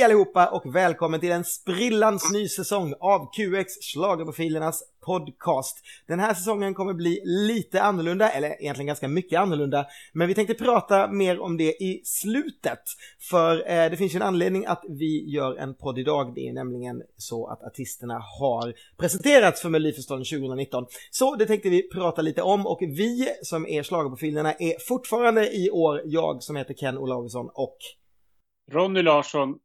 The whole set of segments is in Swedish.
Hej allihopa och välkommen till en sprillans ny säsong av QX Schlagerprofilernas podcast. Den här säsongen kommer bli lite annorlunda, eller egentligen ganska mycket annorlunda, men vi tänkte prata mer om det i slutet. För eh, det finns ju en anledning att vi gör en podd idag, det är nämligen så att artisterna har presenterats för Melodifestivalen 2019. Så det tänkte vi prata lite om och vi som är Schlagerprofilerna är fortfarande i år jag som heter Ken Olausson och Ronny Larsson.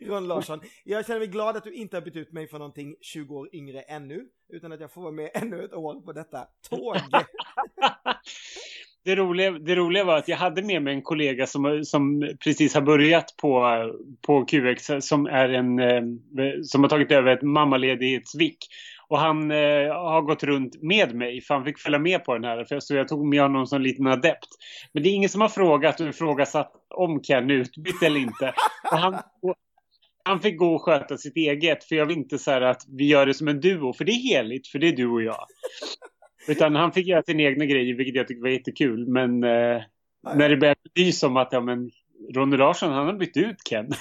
Ron Larsson. Jag känner mig glad att du inte har bytt ut mig för någonting 20 år yngre ännu, utan att jag får vara med ännu ett år på detta tåg. det, roliga, det roliga var att jag hade med mig en kollega som, som precis har börjat på, på QX som är en eh, som har tagit över ett mammaledighetsvik. Och han eh, har gått runt med mig för han fick följa med på den här. För så jag tog med honom som en liten adept. Men det är ingen som har frågat och ifrågasatt om Ken är utbytt eller inte. Och han, och han fick gå och sköta sitt eget. För jag vill inte så att vi gör det som en duo. För det är heligt, för det är du och jag. Utan han fick göra sina egna grejer, vilket jag tyckte var jättekul. Men eh, när det började bli som att ja, men, Ronny Larsson, han har bytt ut Ken.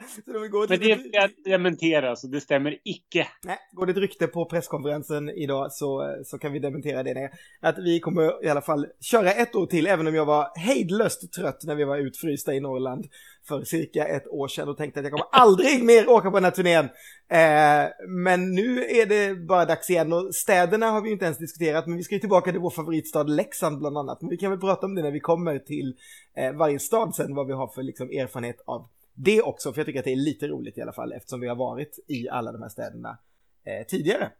så de går Men det är dementeras och det stämmer icke. Nej, går det ett rykte på presskonferensen idag så, så kan vi dementera det. Att vi kommer i alla fall köra ett år till, även om jag var hejdlöst trött när vi var utfrysta i Norrland för cirka ett år sedan och tänkte att jag kommer aldrig mer åka på den här turnén. Eh, men nu är det bara dags igen och städerna har vi inte ens diskuterat men vi ska ju tillbaka till vår favoritstad Leksand bland annat. Men vi kan väl prata om det när vi kommer till eh, varje stad sen vad vi har för liksom, erfarenhet av det också, för jag tycker att det är lite roligt i alla fall eftersom vi har varit i alla de här städerna eh, tidigare.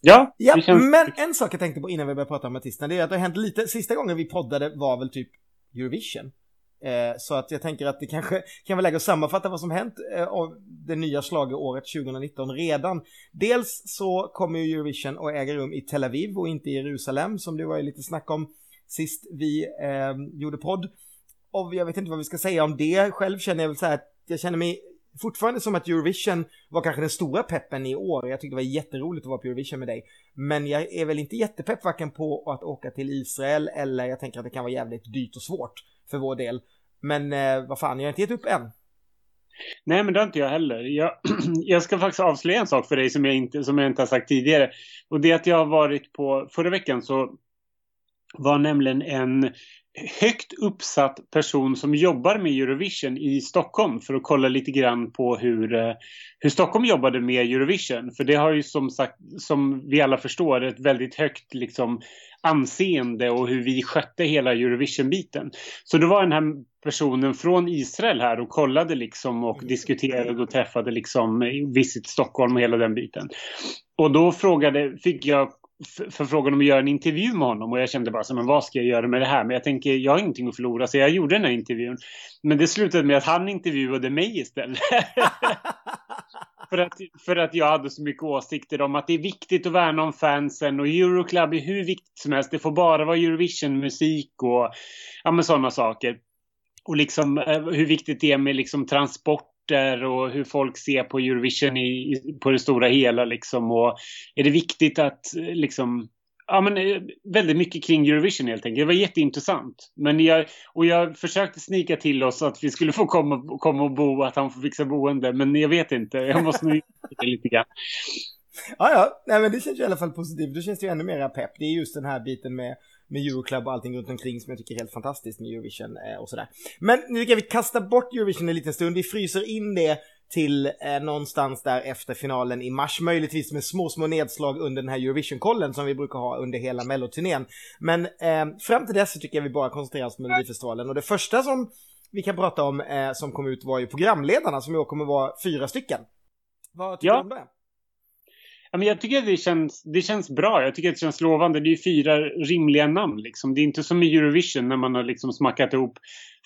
Ja, ja känns... men en sak jag tänkte på innan vi börjar prata om artisterna, det är att det har hänt lite, sista gången vi poddade var väl typ Eurovision. Eh, så att jag tänker att det kanske kan vara läge att sammanfatta vad som hänt eh, av det nya slageåret 2019 redan. Dels så kommer ju Eurovision att äga rum i Tel Aviv och inte i Jerusalem som det var lite snack om sist vi eh, gjorde podd. Och jag vet inte vad vi ska säga om det. Själv känner jag väl så här att jag känner mig fortfarande som att Eurovision var kanske den stora peppen i år. Jag tyckte det var jätteroligt att vara på Eurovision med dig. Men jag är väl inte jättepepp varken på att åka till Israel eller jag tänker att det kan vara jävligt dyrt och svårt för vår del. Men eh, vad fan, jag har inte gett upp än. Nej, men det har inte jag heller. Jag, jag ska faktiskt avslöja en sak för dig som jag, inte, som jag inte har sagt tidigare. Och det är att jag har varit på, förra veckan så var nämligen en högt uppsatt person som jobbar med Eurovision i Stockholm för att kolla lite grann på hur, eh, hur Stockholm jobbade med Eurovision. För det har ju som sagt, som vi alla förstår, ett väldigt högt liksom anseende och hur vi skötte hela Eurovision-biten. Så då var den här personen från Israel här och kollade liksom och diskuterade och träffade liksom Visit Stockholm och hela den biten. Och då frågade, fick jag förfrågan om att göra en intervju med honom och jag kände bara så men vad ska jag göra med det här? Men jag tänker, jag har ingenting att förlora så jag gjorde den här intervjun. Men det slutade med att han intervjuade mig istället. för, att, för att jag hade så mycket åsikter om att det är viktigt att värna om fansen och Euroclub är hur viktigt som helst. Det får bara vara Eurovision-musik och ja, men sådana saker. Och liksom eh, hur viktigt det är med liksom transport och hur folk ser på Eurovision i, på det stora hela liksom. Och är det viktigt att eh, liksom Ja men eh, väldigt mycket kring Eurovision helt enkelt. Det var jätteintressant. Men jag, och jag försökte snika till oss att vi skulle få komma, komma och bo, att han får fixa boende. Men jag vet inte, jag måste nog lite grann. Ja, ja, nej men det känns ju i alla fall positivt. Då känns det ju ännu mer pepp. Det är just den här biten med med Euroclub och allting runt omkring som jag tycker är helt fantastiskt med Eurovision eh, och sådär. Men nu kan vi kasta bort Eurovision en liten stund, vi fryser in det till eh, någonstans där efter finalen i mars, möjligtvis med små, små nedslag under den här Eurovision-kollen som vi brukar ha under hela melloturnén. Men eh, fram till dess så tycker jag vi bara koncentrerar oss på Melodifestivalen och det första som vi kan prata om eh, som kom ut var ju programledarna som ju kommer vara fyra stycken. Vad tycker ja. du om det? Ja, men jag tycker att det känns, det känns bra. Jag tycker att det känns lovande. Det är fyra rimliga namn. Liksom. Det är inte som i Eurovision när man har liksom smackat ihop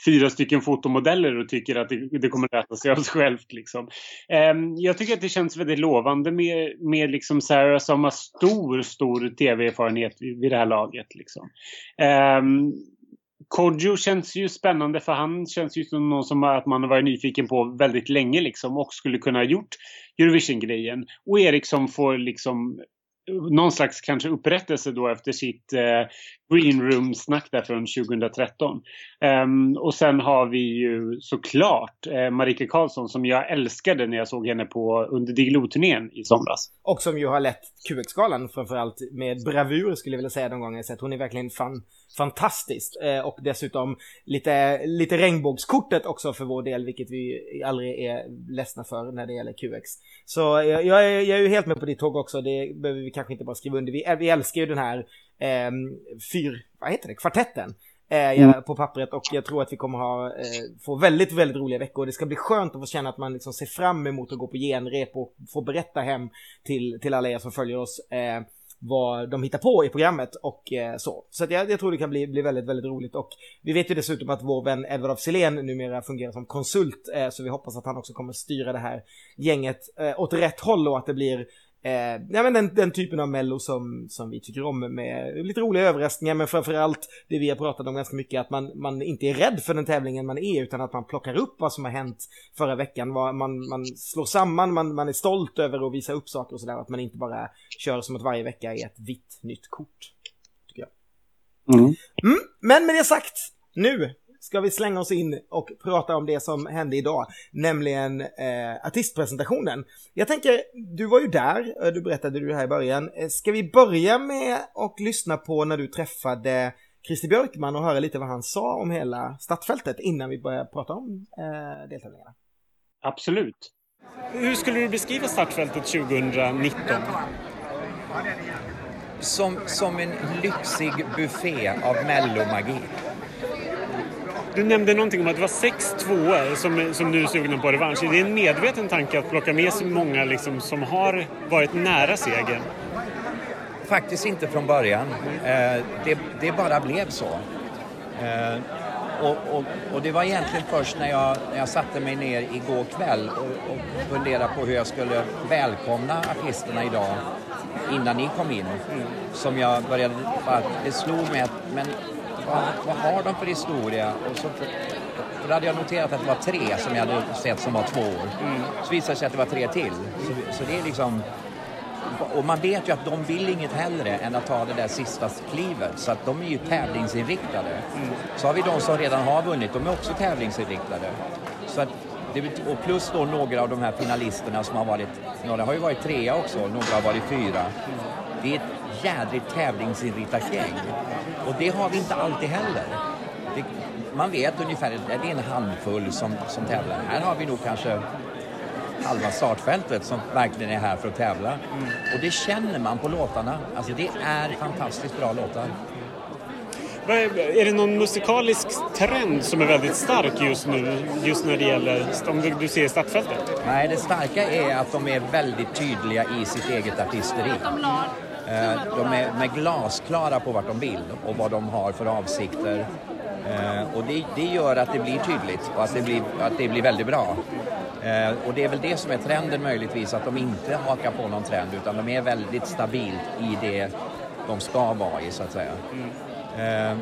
fyra stycken fotomodeller och tycker att det, det kommer rätta sig av sig självt. Liksom. Um, jag tycker att det känns väldigt lovande med, med liksom Sarah som har stor, stor tv-erfarenhet vid, vid det här laget. Liksom. Um, Kodjo känns ju spännande för han känns ju som någon som att man har varit nyfiken på väldigt länge liksom och skulle kunna ha gjort Eurovision-grejen. Och Eriksson får liksom någon slags kanske upprättelse då efter sitt eh, Green Room-snack där från 2013. Um, ehm, och sen har vi ju såklart eh, Marika Karlsson som jag älskade när jag såg henne på under Diggiloo-turnén i somras. Och som ju har lett QX-galan framförallt med bravur skulle jag vilja säga de gånger jag sett. Hon är verkligen fan fantastiskt. Eh, och dessutom lite, lite regnbågskortet också för vår del, vilket vi aldrig är ledsna för när det gäller QX. Så jag, jag, är, jag är ju helt med på ditt tåg också, det behöver vi kanske inte bara skriva under. Vi, vi älskar ju den här eh, fyr, vad heter det, kvartetten. Eh, mm. på pappret och jag tror att vi kommer ha, eh, få väldigt, väldigt roliga veckor. Det ska bli skönt att få känna att man liksom ser fram emot att gå på genrep och få berätta hem till, till alla er som följer oss. Eh, vad de hittar på i programmet och eh, så. Så att jag, jag, tror det kan bli, bli väldigt, väldigt roligt och vi vet ju dessutom att vår vän Edvard af Sillén numera fungerar som konsult eh, så vi hoppas att han också kommer styra det här gänget eh, åt rätt håll och att det blir Eh, ja men den, den, typen av mello som, som vi tycker om med lite roliga överraskningar men framförallt det vi har pratat om ganska mycket att man, man inte är rädd för den tävlingen man är utan att man plockar upp vad som har hänt förra veckan. Man, man slår samman, man, man är stolt över att visa upp saker och sådär. Att man inte bara kör som att varje vecka är ett vitt nytt kort. Tycker jag. Mm. Mm, men med det sagt, nu ska vi slänga oss in och prata om det som hände idag, nämligen eh, artistpresentationen. Jag tänker, du var ju där, eh, du berättade du här i början. Eh, ska vi börja med att lyssna på när du träffade Christer Björkman och höra lite vad han sa om hela startfältet innan vi börjar prata om eh, deltävlingarna? Absolut. Hur skulle du beskriva startfältet 2019? Som, som en lyxig buffé av mellomagi. Du nämnde någonting om att det var sex tvåor som, som nu är sugna på revansch. Är det en medveten tanke att plocka med sig många liksom, som har varit nära segern? Faktiskt inte från början. Eh, det, det, bara blev så. Eh, och, och, och, det var egentligen först när jag, när jag satte mig ner igår kväll och, och funderade på hur jag skulle välkomna artisterna idag innan ni kom in som jag började, det slog mig att men vad, vad har de för historia? Och så, då hade jag noterat att det var tre som jag hade sett som var två år. Mm. Så visade det sig att det var tre till. Så, så det är liksom... Och man vet ju att de vill inget hellre än att ta det där sista klivet. Så att de är ju tävlingsinriktade. Mm. Så har vi de som redan har vunnit, de är också tävlingsinriktade. Så att, och plus då några av de här finalisterna som har varit, några har ju varit trea också, några har varit fyra. Det är jädrigt tävlingsinriktat gäng. Och det har vi inte alltid heller. Det, man vet ungefär, att det är en handfull som, som tävlar. Här har vi nog kanske halva startfältet som verkligen är här för att tävla. Mm. Och det känner man på låtarna. Alltså det är fantastiskt bra låtar. Är det någon musikalisk trend som är väldigt stark just nu, just när det gäller, om du ser startfältet? Nej, det starka är att de är väldigt tydliga i sitt eget artisteri. Eh, de är med glasklara på vart de vill och vad de har för avsikter. Eh, och det, det gör att det blir tydligt och att det blir, att det blir väldigt bra. Eh, och det är väl det som är trenden möjligtvis, att de inte hakar på någon trend utan de är väldigt stabilt i det de ska vara i så att säga. Mm.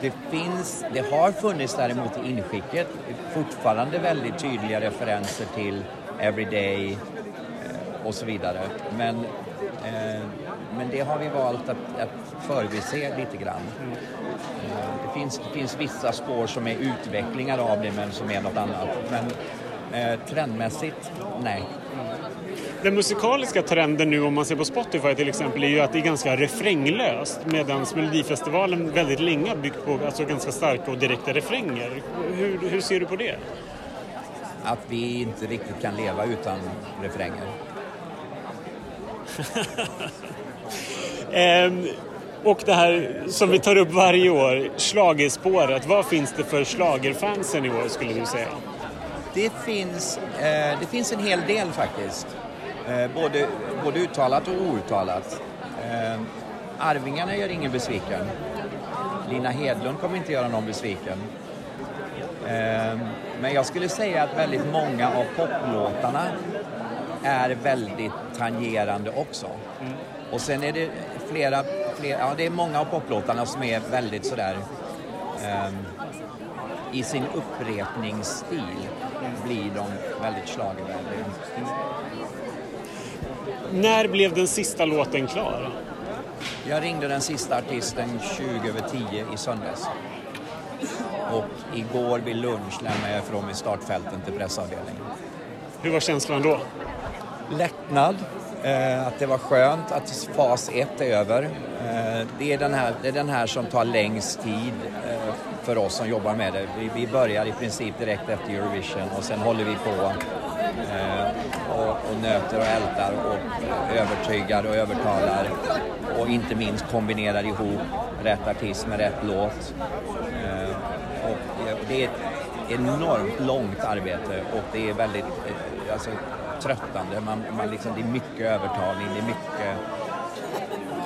Det, finns, det har funnits däremot i inskicket fortfarande väldigt tydliga referenser till Everyday och så vidare. Men men det har vi valt att, att förbise lite grann. Mm. Det, finns, det finns vissa spår som är utvecklingar av det men som är något annat. Men eh, trendmässigt, nej. Den musikaliska trenden nu om man ser på Spotify till exempel är ju att det är ganska refränglöst medan Melodifestivalen väldigt länge har byggt på alltså, ganska starka och direkta refränger. Hur, hur ser du på det? Att vi inte riktigt kan leva utan refränger. Ehm, och det här som vi tar upp varje år, slagerspåret. Vad finns det för slagerfansen i år skulle du säga? Det finns, eh, det finns en hel del faktiskt. Eh, både, både uttalat och outtalat. Eh, Arvingarna gör ingen besviken. Lina Hedlund kommer inte göra någon besviken. Eh, men jag skulle säga att väldigt många av poplåtarna är väldigt tangerande också. Mm. Och sen är det flera, flera, ja det är många av poplåtarna som är väldigt sådär um, i sin upprepningsstil blir de väldigt schlagervänliga. när blev den sista låten klar? Jag ringde den sista artisten 20 över 10 i söndags. Och igår vid lunch lämnade jag ifrån mig startfälten till pressavdelningen. Hur var känslan då? Lättnad, Eh, att det var skönt att fas 1 är över. Eh, det, är den här, det är den här som tar längst tid eh, för oss som jobbar med det. Vi, vi börjar i princip direkt efter Eurovision och sen håller vi på eh, och, och nöter och ältar och övertygar och övertalar och inte minst kombinerar ihop rätt artist med rätt låt. Eh, och eh, det är ett enormt långt arbete och det är väldigt eh, alltså, tröttande. Man, man liksom, det är mycket övertalning, det är mycket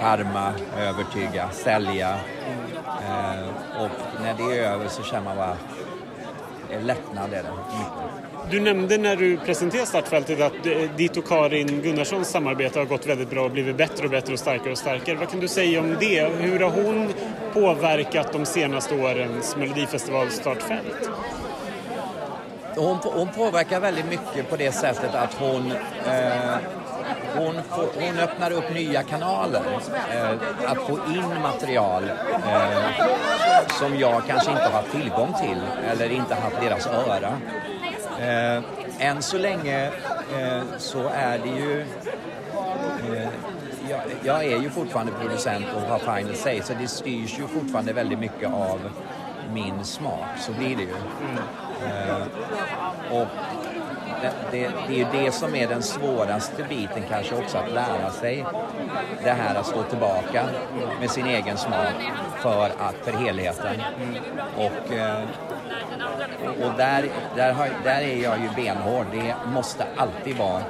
karma, övertyga, sälja. Eh, och när det är över så känner man bara lättnad är det. Du nämnde när du presenterade startfältet att eh, ditt och Karin Gunnarssons samarbete har gått väldigt bra och blivit bättre och bättre och starkare och starkare. Vad kan du säga om det? Hur har hon påverkat de senaste årens Melodifestivalstartfält? startfält? Hon, hon påverkar väldigt mycket på det sättet att hon eh, hon, får, hon, öppnar upp nya kanaler. Eh, att få in material eh, som jag kanske inte har haft tillgång till eller inte haft deras öra. Eh, än så länge eh, så är det ju... Eh, jag, jag, är ju fortfarande producent och har final say så det styrs ju fortfarande väldigt mycket av min smak. Så blir det ju. Mm. och det, det, det, är ju det som är den svåraste biten kanske också att lära sig. Det här att stå tillbaka med sin egen smak för, att, för helheten. Och eh, och där, där, har, där är jag ju benhård. Det måste alltid vara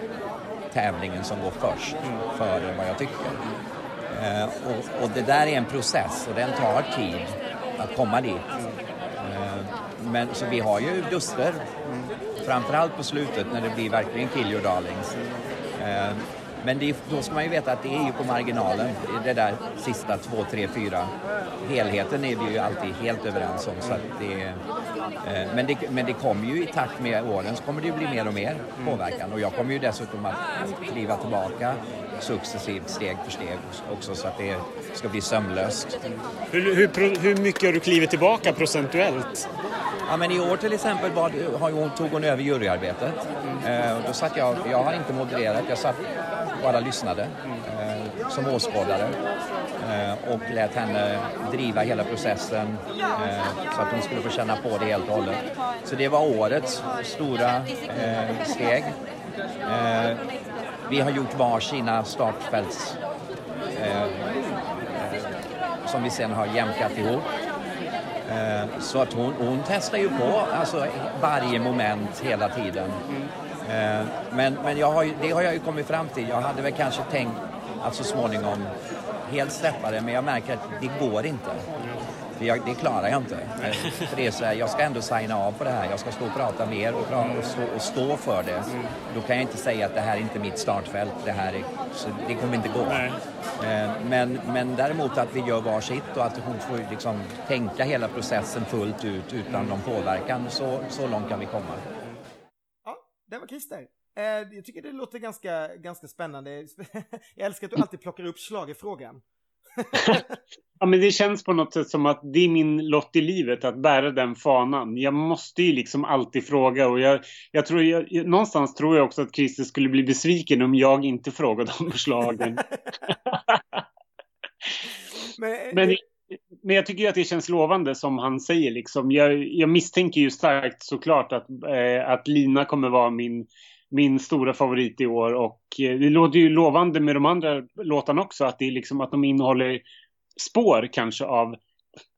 tävlingen som går först före vad jag tycker. Eh, och, och, det där är en process och den tar tid att komma dit. Eh, men så vi har ju duster, framförallt på slutet när det blir verkligen kill your darlings. Eh, men det, då ska man ju veta att det är ju på marginalen, det där sista två, tre, fyra. Helheten är vi ju alltid helt överens om. Så det, eh, men, det, men det kommer ju i takt med åren så kommer det ju bli mer och mer påverkan. Och jag kommer ju dessutom att kliva tillbaka successivt, steg för steg också så att det ska bli sömlöst. Hur, hur, hur mycket har du klivit tillbaka procentuellt? Ja, men I år till exempel bad, hon, tog hon över juryarbetet. Eh, då satt jag, jag har inte modererat, jag satt bara lyssnade eh, som åskådare eh, och lät henne driva hela processen eh, så att hon skulle få känna på det helt och hållet. Så det var årets stora eh, steg. Eh, vi har gjort varsina startfälts som vi sen har jämkat ihop. Eh, så att hon, hon testar ju på alltså, varje moment hela tiden. Eh, men men jag har, det har jag ju kommit fram till. Jag hade väl kanske tänkt att så småningom helt släppa det, men jag märker att det går inte. För jag, det klarar jag inte. För det är så här, jag ska ändå signa av på det här. Jag ska stå och prata mer och, prata och, stå, och stå för det. Då kan jag inte säga att det här är inte mitt startfält. Det, här är, så det kommer inte gå. Eh, men, men däremot att vi gör varsitt och att hon får liksom tänka hela processen fullt ut utan någon påverkan. Så, så långt kan vi komma det var Christer. Eh, jag tycker det låter ganska, ganska spännande. jag älskar att du alltid plockar upp frågan. ja, men det känns på något sätt som att det är min lott i livet att bära den fanan. Jag måste ju liksom alltid fråga och jag, jag tror jag, någonstans tror jag också att Christer skulle bli besviken om jag inte frågade om förslagen. men, men, men, jag tycker att det känns lovande som han säger liksom. Jag, jag misstänker ju starkt såklart att, eh, att Lina kommer vara min min stora favorit i år och eh, det låter ju lovande med de andra låtarna också att det är liksom att de innehåller spår kanske av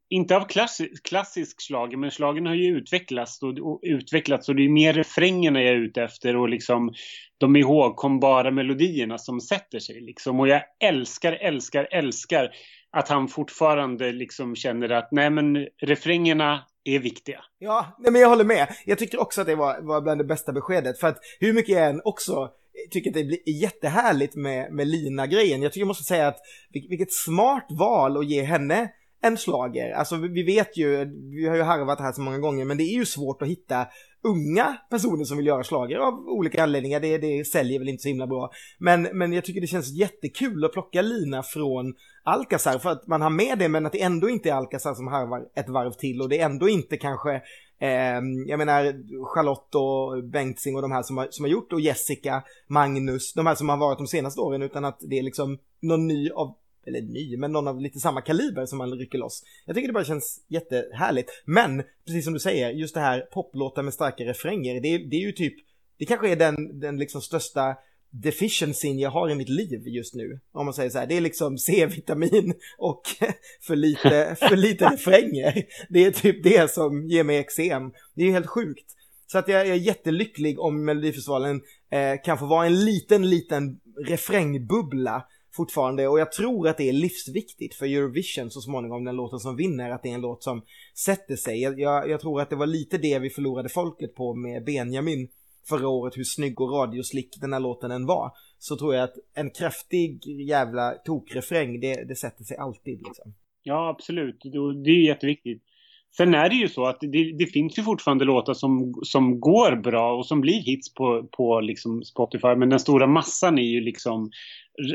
inte av klassisk, klassisk slager, men slagen har ju utvecklats och, och, utvecklats och det är mer refrängerna jag är ute efter och liksom de ihågkombara melodierna som sätter sig liksom. Och jag älskar, älskar, älskar att han fortfarande liksom känner att nej men refrängerna är viktiga. Ja, nej men jag håller med. Jag tycker också att det var, var bland det bästa beskedet. För att hur mycket jag än också tycker att det blir jättehärligt med, med Lina-grejen. Jag tycker jag måste säga att vilket smart val att ge henne en slager. Alltså vi vet ju, vi har ju harvat här så många gånger, men det är ju svårt att hitta unga personer som vill göra slager av olika anledningar. Det, det säljer väl inte så himla bra. Men, men jag tycker det känns jättekul att plocka lina från Alcazar för att man har med det men att det ändå inte är Alcazar som harvar ett varv till och det är ändå inte kanske Eh, jag menar Charlotte och Bengtzing och de här som har, som har gjort och Jessica, Magnus, de här som har varit de senaste åren utan att det är liksom någon ny av eller ny, men någon av lite samma kaliber som man rycker loss. Jag tycker det bara känns jättehärligt. Men, precis som du säger, just det här poplåtar med starka refränger, det, det är ju typ, det kanske är den, den liksom största deficiencyn jag har i mitt liv just nu. Om man säger så här, det är liksom C-vitamin och för lite, för lite refränger. Det är typ det som ger mig eksem. Det är ju helt sjukt. Så att jag är jättelycklig om Melodifestivalen eh, kan få vara en liten, liten refrängbubbla fortfarande och jag tror att det är livsviktigt för Eurovision så småningom den låten som vinner att det är en låt som sätter sig. Jag, jag, jag tror att det var lite det vi förlorade folket på med Benjamin förra året hur snygg och radioslick den här låten än var. Så tror jag att en kraftig jävla tokrefräng det, det sätter sig alltid liksom. Ja absolut, det är jätteviktigt. Sen är det ju så att det, det, finns ju fortfarande låtar som, som går bra och som blir hits på, på liksom Spotify. Men den stora massan är ju liksom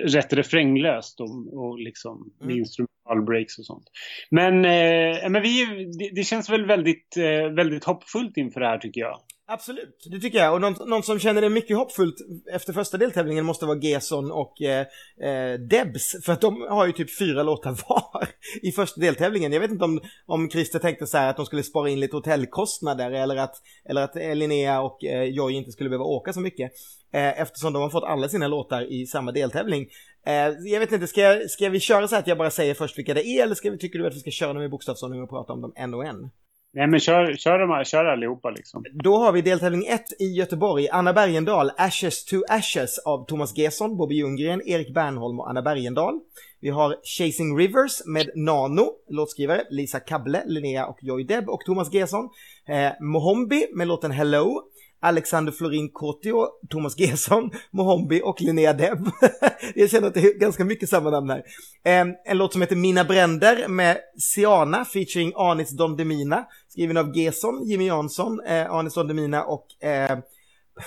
rätt refränglöst och, och liksom med mm. instrumentalbreaks och sånt. Men, eh, men vi, det, det, känns väl väldigt, eh, väldigt hoppfullt inför det här tycker jag. Absolut, det tycker jag. Och någon, någon, som känner det mycket hoppfullt efter första deltävlingen måste vara Geson och eh, eh, Debs. För att de har ju typ fyra låtar var i första deltävlingen. Jag vet inte om, om Christer tänkte så här att de skulle spara in lite hotellkostnader eller att, eller att eh, Linnea och eh, Joy inte skulle behöva åka så mycket. Eh, eftersom de har fått alla sina låtar i samma deltävling. Eh, jag vet inte, ska, ska vi köra så här att jag bara säger först vilka det är eller ska vi, tycker du att vi ska köra dem i bokstavsordning och prata om dem en och en? Nej men kör, kör, de, kör allihopa liksom. Då har vi deltävling 1 i Göteborg. Anna Bergendahl, Ashes to Ashes av Thomas Gesson, Bobby Ljunggren, Erik Bernholm och Anna Bergendahl. Vi har Chasing Rivers med Nano, låtskrivare, Lisa Kable, Linnea och Joy Deb och Thomas Gesson. Eh, Mohombi med låten Hello. Alexander Florin Kotio, Thomas Gesson, Mohombi och Linnea Deb. jag känner att det är ganska mycket samma namn här. Ehm, en låt som heter Mina bränder med Siana featuring Anis Don Demina, skriven av Gesson, Jimmy Jansson, eh, Anis Don Demina och eh,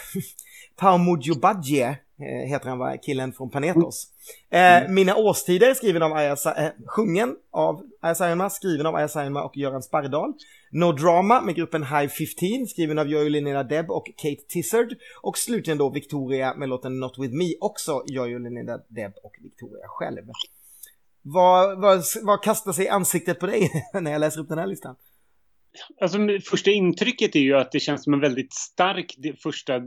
Paumo Badje heter han va, killen från Panetos. Eh, mm. Mina årstider skriven av Aya, eh, sjungen av Aya Sayama, skriven av Aya Sayama och Göran Spardal. No Drama med gruppen High 15 skriven av Jojo Linnea Deb och Kate Tizard. Och slutligen då Victoria med låten Not With Me, också Jojo Linnea Deb och Victoria själv. Vad, vad, vad kastar sig i ansiktet på dig när jag läser upp den här listan? Alltså, första intrycket är ju att det känns som en väldigt stark första,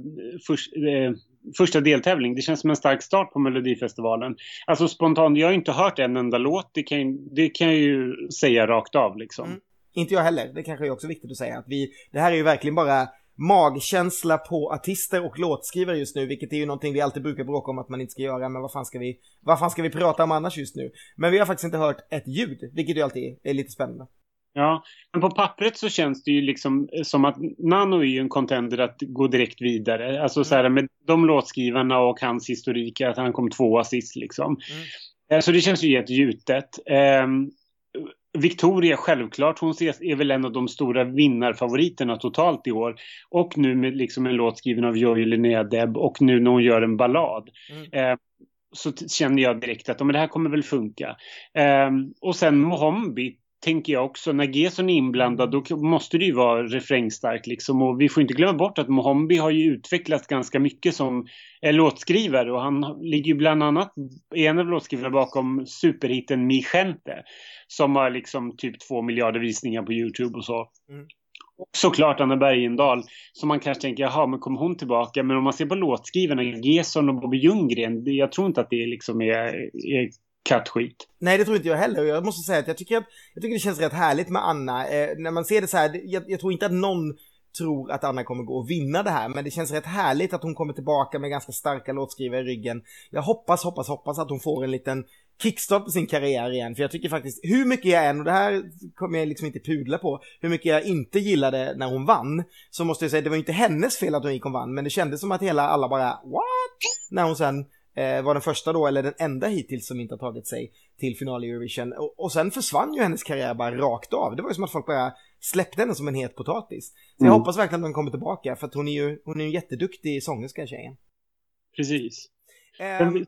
först, eh, första deltävling. Det känns som en stark start på Melodifestivalen. Alltså spontant, jag har inte hört en enda låt. Det kan, det kan jag ju säga rakt av liksom. Mm. Inte jag heller. Det kanske är också viktigt att säga att vi, det här är ju verkligen bara magkänsla på artister och låtskrivare just nu, vilket är ju någonting vi alltid brukar bråka om att man inte ska göra, men vad fan ska vi, vad fan ska vi prata om annars just nu? Men vi har faktiskt inte hört ett ljud, vilket ju alltid är lite spännande. Ja, men på pappret så känns det ju liksom som att Nano är ju en contender att gå direkt vidare. Alltså så här med de låtskrivarna och hans historik, att han kom tvåa sist liksom. Mm. Eh, så det känns ju jättegjutet. Um, Victoria självklart, hon är väl en av de stora vinnarfavoriterna totalt i år. Och nu med liksom en låt skriven av Joy Linnea Deb och nu när hon gör en ballad. Mm. Eh, så känner jag direkt att men det här kommer väl funka. Eh, och sen Mohombi tänker jag också, när Gesson är inblandad då måste det ju vara refrängstarkt liksom. Och vi får inte glömma bort att Mohombi har ju utvecklats ganska mycket som låtskrivare och han ligger ju bland annat en av låtskrivarna bakom superhitten Mi Gente som har liksom typ två miljarder visningar på Youtube och så. Mm. Såklart Anna Bergendahl, som man kanske tänker, jaha, men kommer hon tillbaka? Men om man ser på låtskrivarna, Gesson och Bobby Ljunggren, jag tror inte att det liksom är, är kattskit. Nej, det tror inte jag heller. Jag måste säga att jag tycker, att, jag tycker det känns rätt härligt med Anna. Eh, när man ser det så här, jag, jag tror inte att någon tror att Anna kommer gå och vinna det här, men det känns rätt härligt att hon kommer tillbaka med ganska starka låtskrivare i ryggen. Jag hoppas, hoppas, hoppas att hon får en liten kickstart på sin karriär igen, för jag tycker faktiskt, hur mycket jag än, och det här kommer jag liksom inte pudla på, hur mycket jag inte gillade när hon vann, så måste jag säga, det var inte hennes fel att hon gick och vann, men det kändes som att hela, alla bara, what? När hon sen Eh, var den första då, eller den enda hittills som inte har tagit sig till final i Eurovision. Och, och sen försvann ju hennes karriär bara rakt av. Det var ju som att folk bara släppte henne som en het potatis. Så mm. jag hoppas verkligen att hon kommer tillbaka, för att hon är ju hon är en jätteduktig sångerska tjejen. Precis. Um,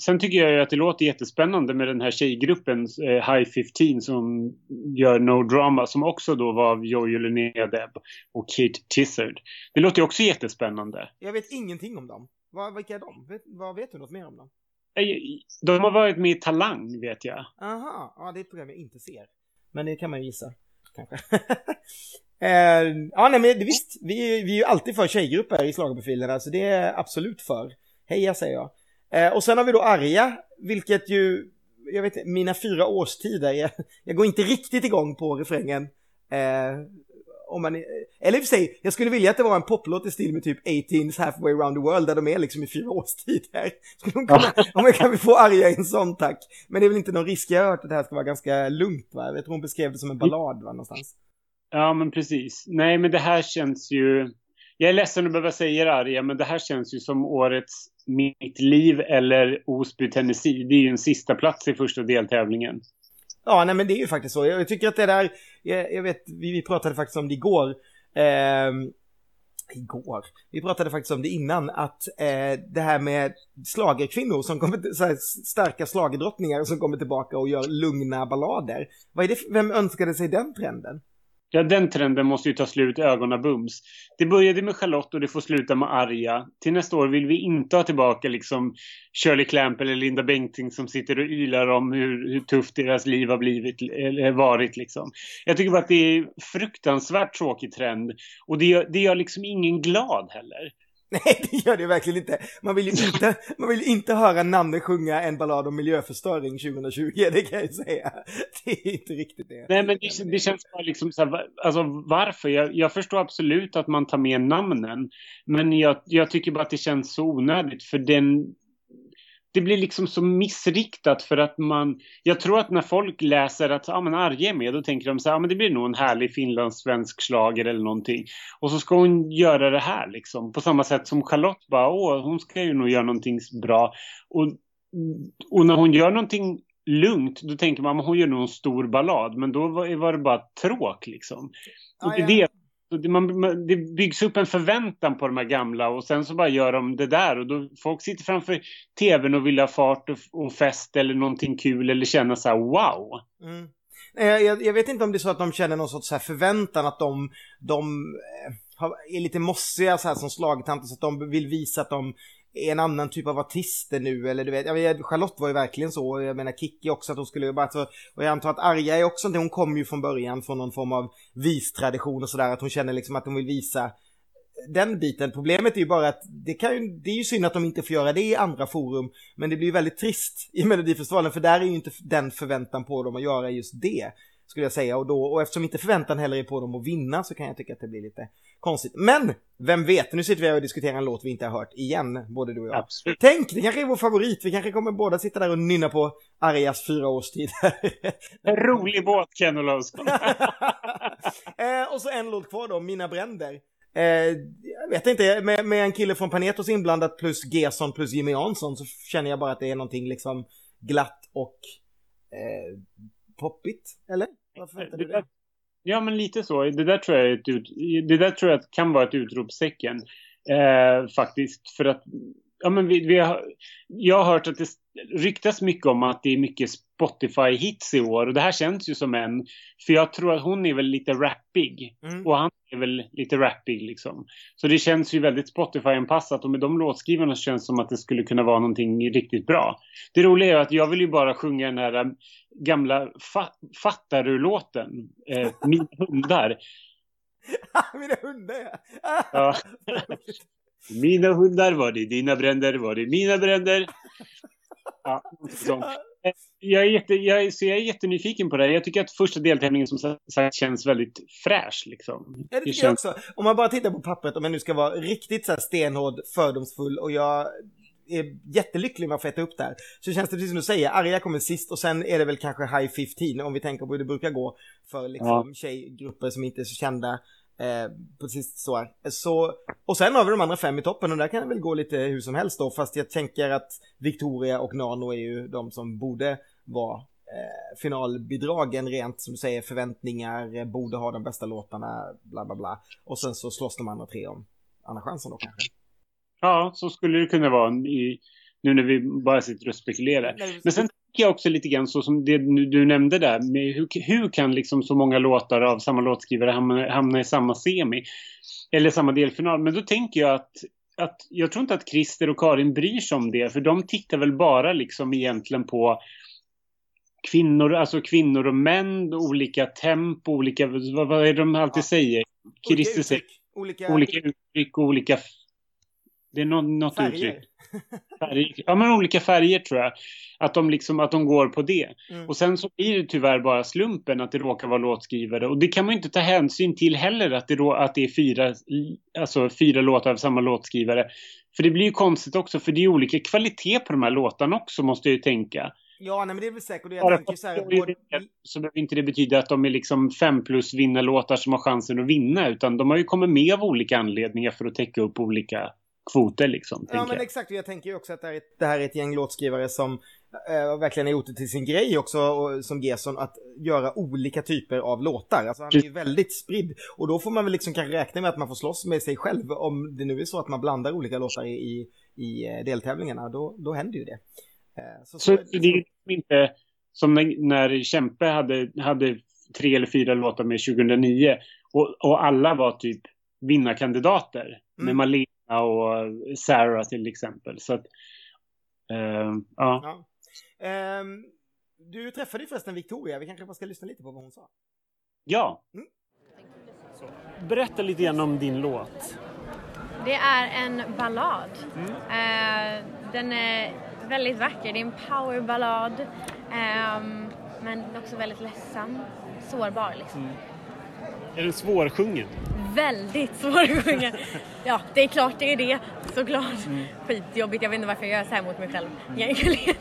Sen tycker jag att det låter jättespännande med den här tjejgruppen eh, High 15 som gör No Drama som också då var av Jojo Linnea Deb och Kate Tizard. Det låter ju också jättespännande. Jag vet ingenting om dem. Vad, vilka är de? Vet, vad vet du något mer om dem? Eh, de har varit med i Talang vet jag. Aha, ja det är ett program jag inte ser. Men det kan man ju gissa, kanske. eh, ja nej men visst, vi, vi är ju alltid för tjejgrupper i schlagerprofilerna så det är absolut för. Heja säger jag. Eh, och sen har vi då Arja, vilket ju, jag vet inte, mina fyra årstider, jag, jag går inte riktigt igång på refrängen. Eh, om man, eller i och för sig, jag skulle vilja att det var en poplåt i stil med typ 18's halfway around the world där de är liksom i fyra årstider. Skulle kunna, om jag kan vi få Arja i en sån tack. Men det är väl inte någon risk, jag har hört att det här ska vara ganska lugnt va? Jag tror hon beskrev det som en ballad va, någonstans. Ja men precis. Nej men det här känns ju, jag är ledsen att behöva säga det Arja, men det här känns ju som årets Mitt liv eller Osby Tennessee. Det är ju en sista plats i första deltävlingen. Ja, nej men det är ju faktiskt så. Jag tycker att det där, jag, jag vet, vi, vi, pratade faktiskt om det igår. Eh, igår. Vi pratade faktiskt om det innan, att eh, det här med slagerkvinnor som kommer, så här, starka slagerdrottningar som kommer tillbaka och gör lugna ballader. Vad är det, vem önskade sig den trenden? Ja, den trenden måste ju ta slut ögonabums. Det började med Charlotte och det får sluta med Arja. Till nästa år vill vi inte ha tillbaka liksom Shirley Clamp eller Linda Bengtzing som sitter och ylar om hur, hur tufft deras liv har blivit, eller varit. Liksom. Jag tycker bara att det är fruktansvärt tråkig trend och det gör, det gör liksom ingen glad heller. Nej, det gör det verkligen inte. Man vill ju inte, man vill inte höra Nanne sjunga en ballad om miljöförstöring 2020, det kan jag säga. Det är inte riktigt det. Nej, men det, det känns bara liksom så här, alltså varför? Jag, jag, förstår absolut att man tar med namnen, men jag, jag tycker bara att det känns så onödigt, för den, det blir liksom så missriktat för att man, jag tror att när folk läser att ja, men Arje är med, då tänker de så här, ja, men det blir nog en härlig finlandssvensk slager eller någonting. Och så ska hon göra det här liksom, på samma sätt som Charlotte bara, åh, hon ska ju nog göra någonting bra. Och, och när hon gör någonting lugnt, då tänker man, att hon gör nog en stor ballad, men då var, var det bara tråk liksom. Och det är det det, man, det byggs upp en förväntan på de här gamla och sen så bara gör de det där och då folk sitter framför tvn och vill ha fart och, och fest eller någonting kul eller känna så här wow. Mm. Eh, jag, jag, vet inte om det är så att de känner någon sorts här förväntan att de, de eh, är lite mossiga så här som slagtanter så att de vill visa att de är en annan typ av artister nu eller du vet, jag vet Charlotte var ju verkligen så, jag menar Kikki också att hon skulle bara så, och jag antar att Arja är också det, hon kom ju från början från någon form av vistradition och sådär, att hon känner liksom att hon vill visa den biten. Problemet är ju bara att det, kan ju, det är ju synd att de inte får göra det i andra forum, men det blir ju väldigt trist i Melodifestivalen, för där är ju inte den förväntan på dem att göra just det skulle jag säga och då och eftersom inte förväntan heller är på dem att vinna så kan jag tycka att det blir lite konstigt. Men vem vet, nu sitter vi här och diskuterar en låt vi inte har hört igen, både du och jag. Absolut. Tänk, det kanske är vår favorit, vi kanske kommer båda sitta där och nynna på Arias fyra årstider. En rolig båt, Ken och eh, Och så en låt kvar då, Mina bränder. Eh, jag vet inte, med, med, en kille från Panetos inblandat plus Gerson plus Jimmy Jansson så känner jag bara att det är någonting liksom glatt och eh, poppigt, eller? Varför inte det? det? Ja, men lite så. Det där tror jag, ut, det där tror jag kan vara ett utropstecken. Eh, faktiskt. För att ja, men vi, vi har, jag har hört att det ryktas mycket om att det är mycket Spotify-hits i år. Och det här känns ju som en. För jag tror att hon är väl lite rappig. Mm. Och han är väl lite rappig liksom. Så det känns ju väldigt Spotify-anpassat. Och med de låtskrivarna känns det som att det skulle kunna vara någonting riktigt bra. Det roliga är att jag vill ju bara sjunga den här um, gamla fa Fattar-låten. Eh, Mina hundar. Mina hundar ja. Mina hundar, var det dina bränder, var det mina bränder? Ja, Jag är, jätte, jag, så jag är jättenyfiken på det. Jag tycker att första deltävlingen som sagt känns väldigt fräsch. Liksom. Ja, det tycker känns... jag också. Om man bara tittar på pappret, om jag nu ska vara riktigt så här stenhård, fördomsfull och jag är jättelycklig med att få äta upp det här. Så känns det precis som du säger, Arja kommer sist och sen är det väl kanske High 15 om vi tänker på hur det brukar gå för liksom ja. tjejgrupper som inte är så kända Eh, precis så, här. så. Och sen har vi de andra fem i toppen och där kan det väl gå lite hur som helst då. Fast jag tänker att Victoria och Nano är ju de som borde vara eh, finalbidragen rent som du säger förväntningar, eh, borde ha de bästa låtarna, bla bla bla. Och sen så slåss de andra tre om andra chansen då kanske. Ja, så skulle det kunna vara i, nu när vi bara sitter och spekulerar. Men sen jag också lite grann så som det du nämnde där, med hur, hur kan liksom så många låtar av samma låtskrivare hamna, hamna i samma semi? Eller samma delfinal. Men då tänker jag att att jag tror inte att Christer och Karin bryr sig om det, för de tittar väl bara liksom egentligen på kvinnor, alltså kvinnor och män, olika tempo, olika, vad, vad är det de alltid ja. säger? Christer säger olika, olika uttryck olika det är något, något färger. uttryck. Färger. Ja, men olika färger tror jag. Att de, liksom, att de går på det. Mm. Och sen så blir det tyvärr bara slumpen att det råkar vara låtskrivare. Och det kan man inte ta hänsyn till heller att det, då, att det är fyra, alltså fyra låtar av samma låtskrivare. För det blir ju konstigt också, för det är olika kvalitet på de här låtarna också, måste jag ju tänka. Ja, nej, men det är väl säkert. Jag tänker så här, både... Så behöver inte det betyda att de är liksom fem plus vinnarlåtar som har chansen att vinna, utan de har ju kommit med av olika anledningar för att täcka upp olika kvoter liksom. Ja men jag. exakt, jag tänker ju också att det här, är, det här är ett gäng låtskrivare som äh, verkligen har gjort det till sin grej också, och, som Gerson, att göra olika typer av låtar. Alltså han är ju väldigt spridd. Och då får man väl liksom kanske räkna med att man får slåss med sig själv. Om det nu är så att man blandar olika låtar i, i, i eh, deltävlingarna, då, då händer ju det. Så, så, så, det är inte som när, när Kämpe hade, hade tre eller fyra låtar med 2009 och, och alla var typ vinnarkandidater mm. med Malena och Sarah till exempel. Så att, uh, ja. ja. Um, du träffade ju förresten Victoria, vi kanske bara ska lyssna lite på vad hon sa. Ja. Mm. Berätta lite grann om din låt. Det är en ballad. Mm. Uh, den är väldigt vacker, det är en powerballad. Um, men också väldigt ledsam, sårbar liksom. Mm. Är den svårsjungen? Väldigt svårsjungen. Ja, det är klart det är det. Såklart. Mm. Skitjobbigt. Jag vet inte varför jag gör så här mot mig själv mm. egentligen.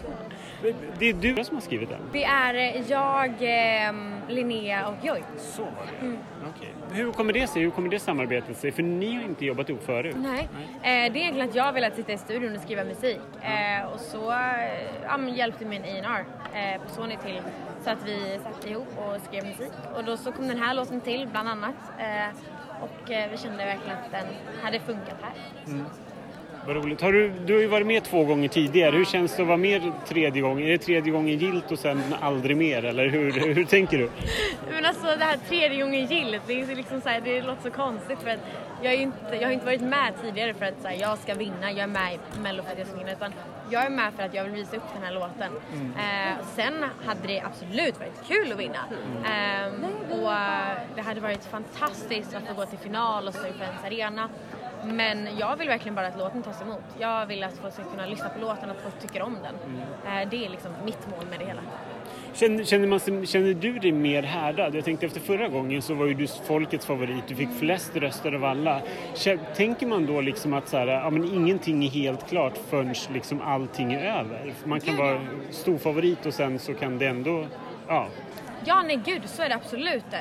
Det är du som har skrivit den? Det är jag, eh, Linnea och Joy. Så var det? Mm. Okay. Hur kommer det sig? Hur kommer det samarbetet sig? För ni har inte jobbat ihop förut. Nej, Nej. Eh, det är egentligen att jag velat sitta i studion och skriva musik. Eh, och så eh, hjälpte min A&R eh, på Sony till så att vi satt ihop och skrev musik. Och då så kom den här låten till bland annat. Och eh, vi kände verkligen att den hade funkat här. Mm. Vad roligt. Har du, du har ju varit med två gånger tidigare. Hur känns det att vara med tredje gången? Är det tredje gången gilt och sen aldrig mer? Eller hur, hur tänker du? Men alltså det här tredje gången gilt, det, är liksom så här, det låter så konstigt för att jag, är inte, jag har inte varit med tidigare för att så här, jag ska vinna, jag är med i Mello för att jag ska vinna. Utan jag är med för att jag vill visa upp den här låten. Mm. Eh, sen hade det absolut varit kul att vinna. Mm. Eh, och det hade varit fantastiskt att få gå till final och stå i Friends Arena. Men jag vill verkligen bara att låten tas emot. Jag vill att folk ska kunna lyssna på låten och att folk tycker om den. Mm. Eh, det är liksom mitt mål med det hela. Känner, känner, man, känner du dig mer härdad? Jag tänkte efter förra gången så var ju du folkets favorit. Du fick flest röster av alla. Tänker man då liksom att så här, ja, men ingenting är helt klart förrän liksom allting är över? Man kan vara stor favorit och sen så kan det ändå... Ja, ja nej gud, så är det absolut.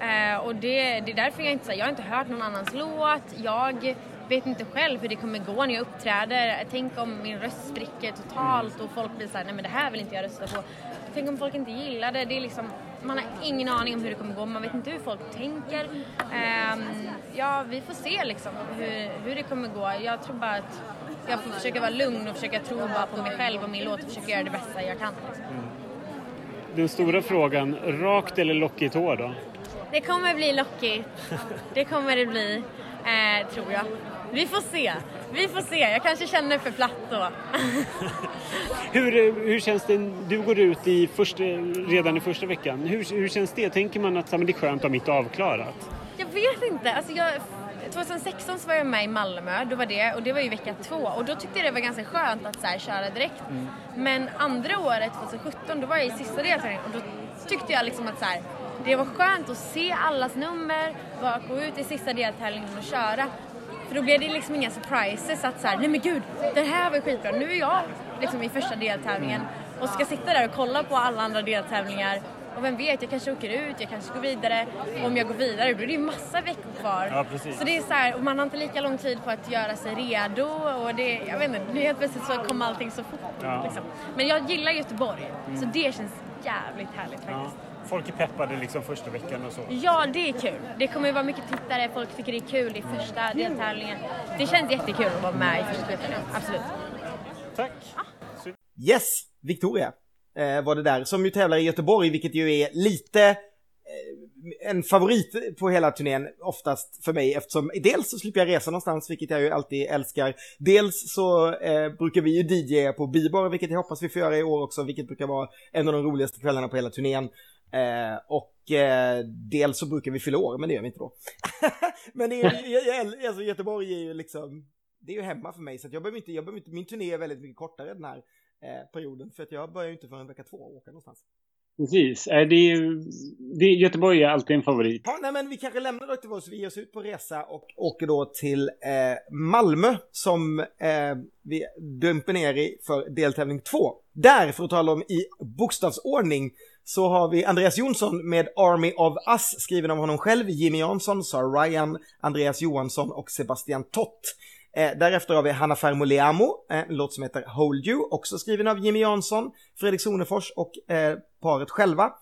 Eh, och det, det är därför jag inte, jag har inte hört någon annans låt. Jag vet inte själv hur det kommer gå när jag uppträder. Tänk om min röst spricker totalt och folk blir såhär, nej men det här vill inte jag rösta på. Tänk om folk inte gillar det. det är liksom, man har ingen aning om hur det kommer gå, man vet inte hur folk tänker. Um, ja, vi får se liksom hur, hur det kommer gå. Jag tror bara att jag får försöka vara lugn och försöka tro bara på mig själv och min låt och försöka göra det bästa jag kan. Liksom. Mm. Den stora frågan, rakt eller lockigt hår då? Det kommer bli lockigt. Det kommer det bli, eh, tror jag. Vi får se. Vi får se. Jag kanske känner för platt då. hur, hur känns det? Du går ut i första, redan i första veckan. Hur, hur känns det? Tänker man att det är skönt att ha mitt avklarat? Jag vet inte. Alltså jag, 2016 så var jag med i Malmö, då var det, och det var ju vecka två och då tyckte jag det var ganska skönt att så här, köra direkt. Mm. Men andra året, 2017, då var jag i sista deltävlingen och då tyckte jag liksom att så här, det var skönt att se allas nummer, bara gå ut i sista deltävlingen och köra. För då blev det liksom inga surprises att såhär, nej men gud, det här var skitbra. Nu är jag liksom i första deltävlingen och ska sitta där och kolla på alla andra deltävlingar Och vem vet, jag kanske åker ut, jag kanske går vidare. Och om jag går vidare då är det ju massa veckor kvar. Ja, precis. Så det är så här, och man har inte lika lång tid på att göra sig redo och det, jag vet inte, nu helt plötsligt så kommer allting så fort. Ja. Liksom. Men jag gillar Göteborg, så det känns jävligt härligt Ja. Folk är peppade liksom första veckan och så. Ja, det är kul. Det kommer ju vara mycket tittare, folk tycker det är kul, är första deltävlingen. Det känns jättekul att vara med i första deltävlingen, absolut. Tack! Yes, Victoria eh, var det där. Som ju tävlar i Göteborg, vilket ju är lite eh, en favorit på hela turnén oftast för mig eftersom dels så slipper jag resa någonstans vilket jag ju alltid älskar. Dels så eh, brukar vi ju DJ på Bibar vilket jag hoppas vi får göra i år också vilket brukar vara en av de roligaste kvällarna på hela turnén. Eh, och eh, dels så brukar vi fylla år men det gör vi inte då. men det är, jag, jag, alltså Göteborg är ju liksom det är ju hemma för mig så jag behöver inte, jag behöver inte, min turné är väldigt mycket kortare den här eh, perioden för att jag börjar ju inte förrän vecka två och åka någonstans. Precis. Eh, Det är, ju- det, Göteborg är alltid en favorit. Ja, nej men vi kanske lämnar Göteborg så vi ger oss ut på resa och åker då till eh, Malmö som vi dumper ner i för deltävling två. Där, för att tala om i bokstavsordning, så har vi Andreas Jonsson med Army of Us, skriven av honom själv, Jimmy Jansson, Sir Ryan, Andreas Johansson och Sebastian Tott. Eh, därefter har vi Hanna Fermo Leamo, eh, en låt som heter Hold You, också skriven av Jimmy Jansson, Fredrik Sonefors och eh, paret själva.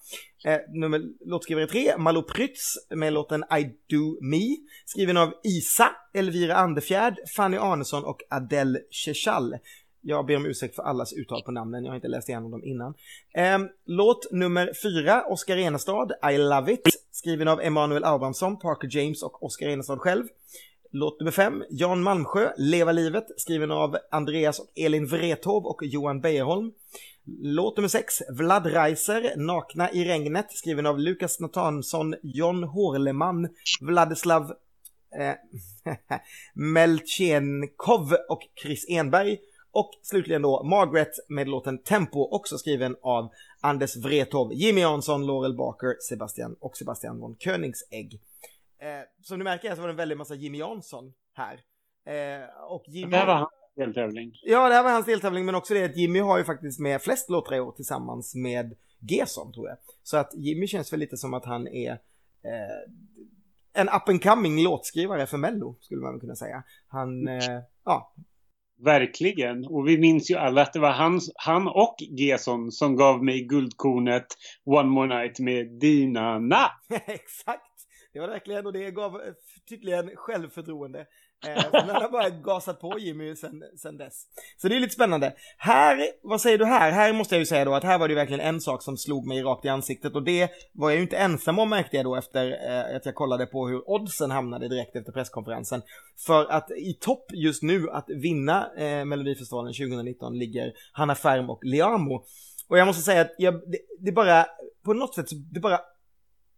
Eh, nummer, låtskrivare 3, Malou Prytz med låten I Do Me, skriven av Isa, Elvira Andefjärd, Fanny Arnesson och Adele Chechal. Jag ber om ursäkt för allas uttal på namnen, jag har inte läst igenom dem innan. Eh, låt nummer fyra, Oskar Enestad, I Love It, skriven av Emanuel Abrahamsson, Parker James och Oskar Enestad själv. Låt nummer fem, Jan Malmsjö, Leva livet, skriven av Andreas och Elin Wrethov och Johan Bejerholm. Låt nummer sex, Vlad Reiser, Nakna i regnet, skriven av Lukas Nathansson, John Horleman, Vladislav eh, Melchenkov och Chris Enberg. Och slutligen då Margaret med låten Tempo, också skriven av Anders Wrethov, Jimmy Jansson, Laurel Barker, Sebastian och Sebastian von Koenigsegg. Eh, som ni märker så var det en väldig massa Jimmy Jansson här. Eh, och Jimmy... Det här var hans deltävling. Ja, det här var hans deltävling, men också det att Jimmy har ju faktiskt med flest låtar i år tillsammans med Gesson, tror jag. Så att Jimmy känns väl lite som att han är eh, en up and coming låtskrivare för Mello, skulle man kunna säga. Han, eh, ja, Verkligen. Och vi minns ju alla att det var han, han och Gesson som gav mig guldkornet One More Night med Dina Na. exakt. Det var det verkligen och det gav tydligen självförtroende. Eh, sen han har bara gasat på Jimmy sen, sen dess. Så det är lite spännande. Här, vad säger du här? Här måste jag ju säga då att här var det ju verkligen en sak som slog mig rakt i ansiktet och det var jag ju inte ensam om märkte jag då efter eh, att jag kollade på hur oddsen hamnade direkt efter presskonferensen. För att i topp just nu att vinna eh, Melodifestivalen 2019 ligger Hanna Färm och Liamo. Och jag måste säga att jag, det, det bara, på något sätt, det bara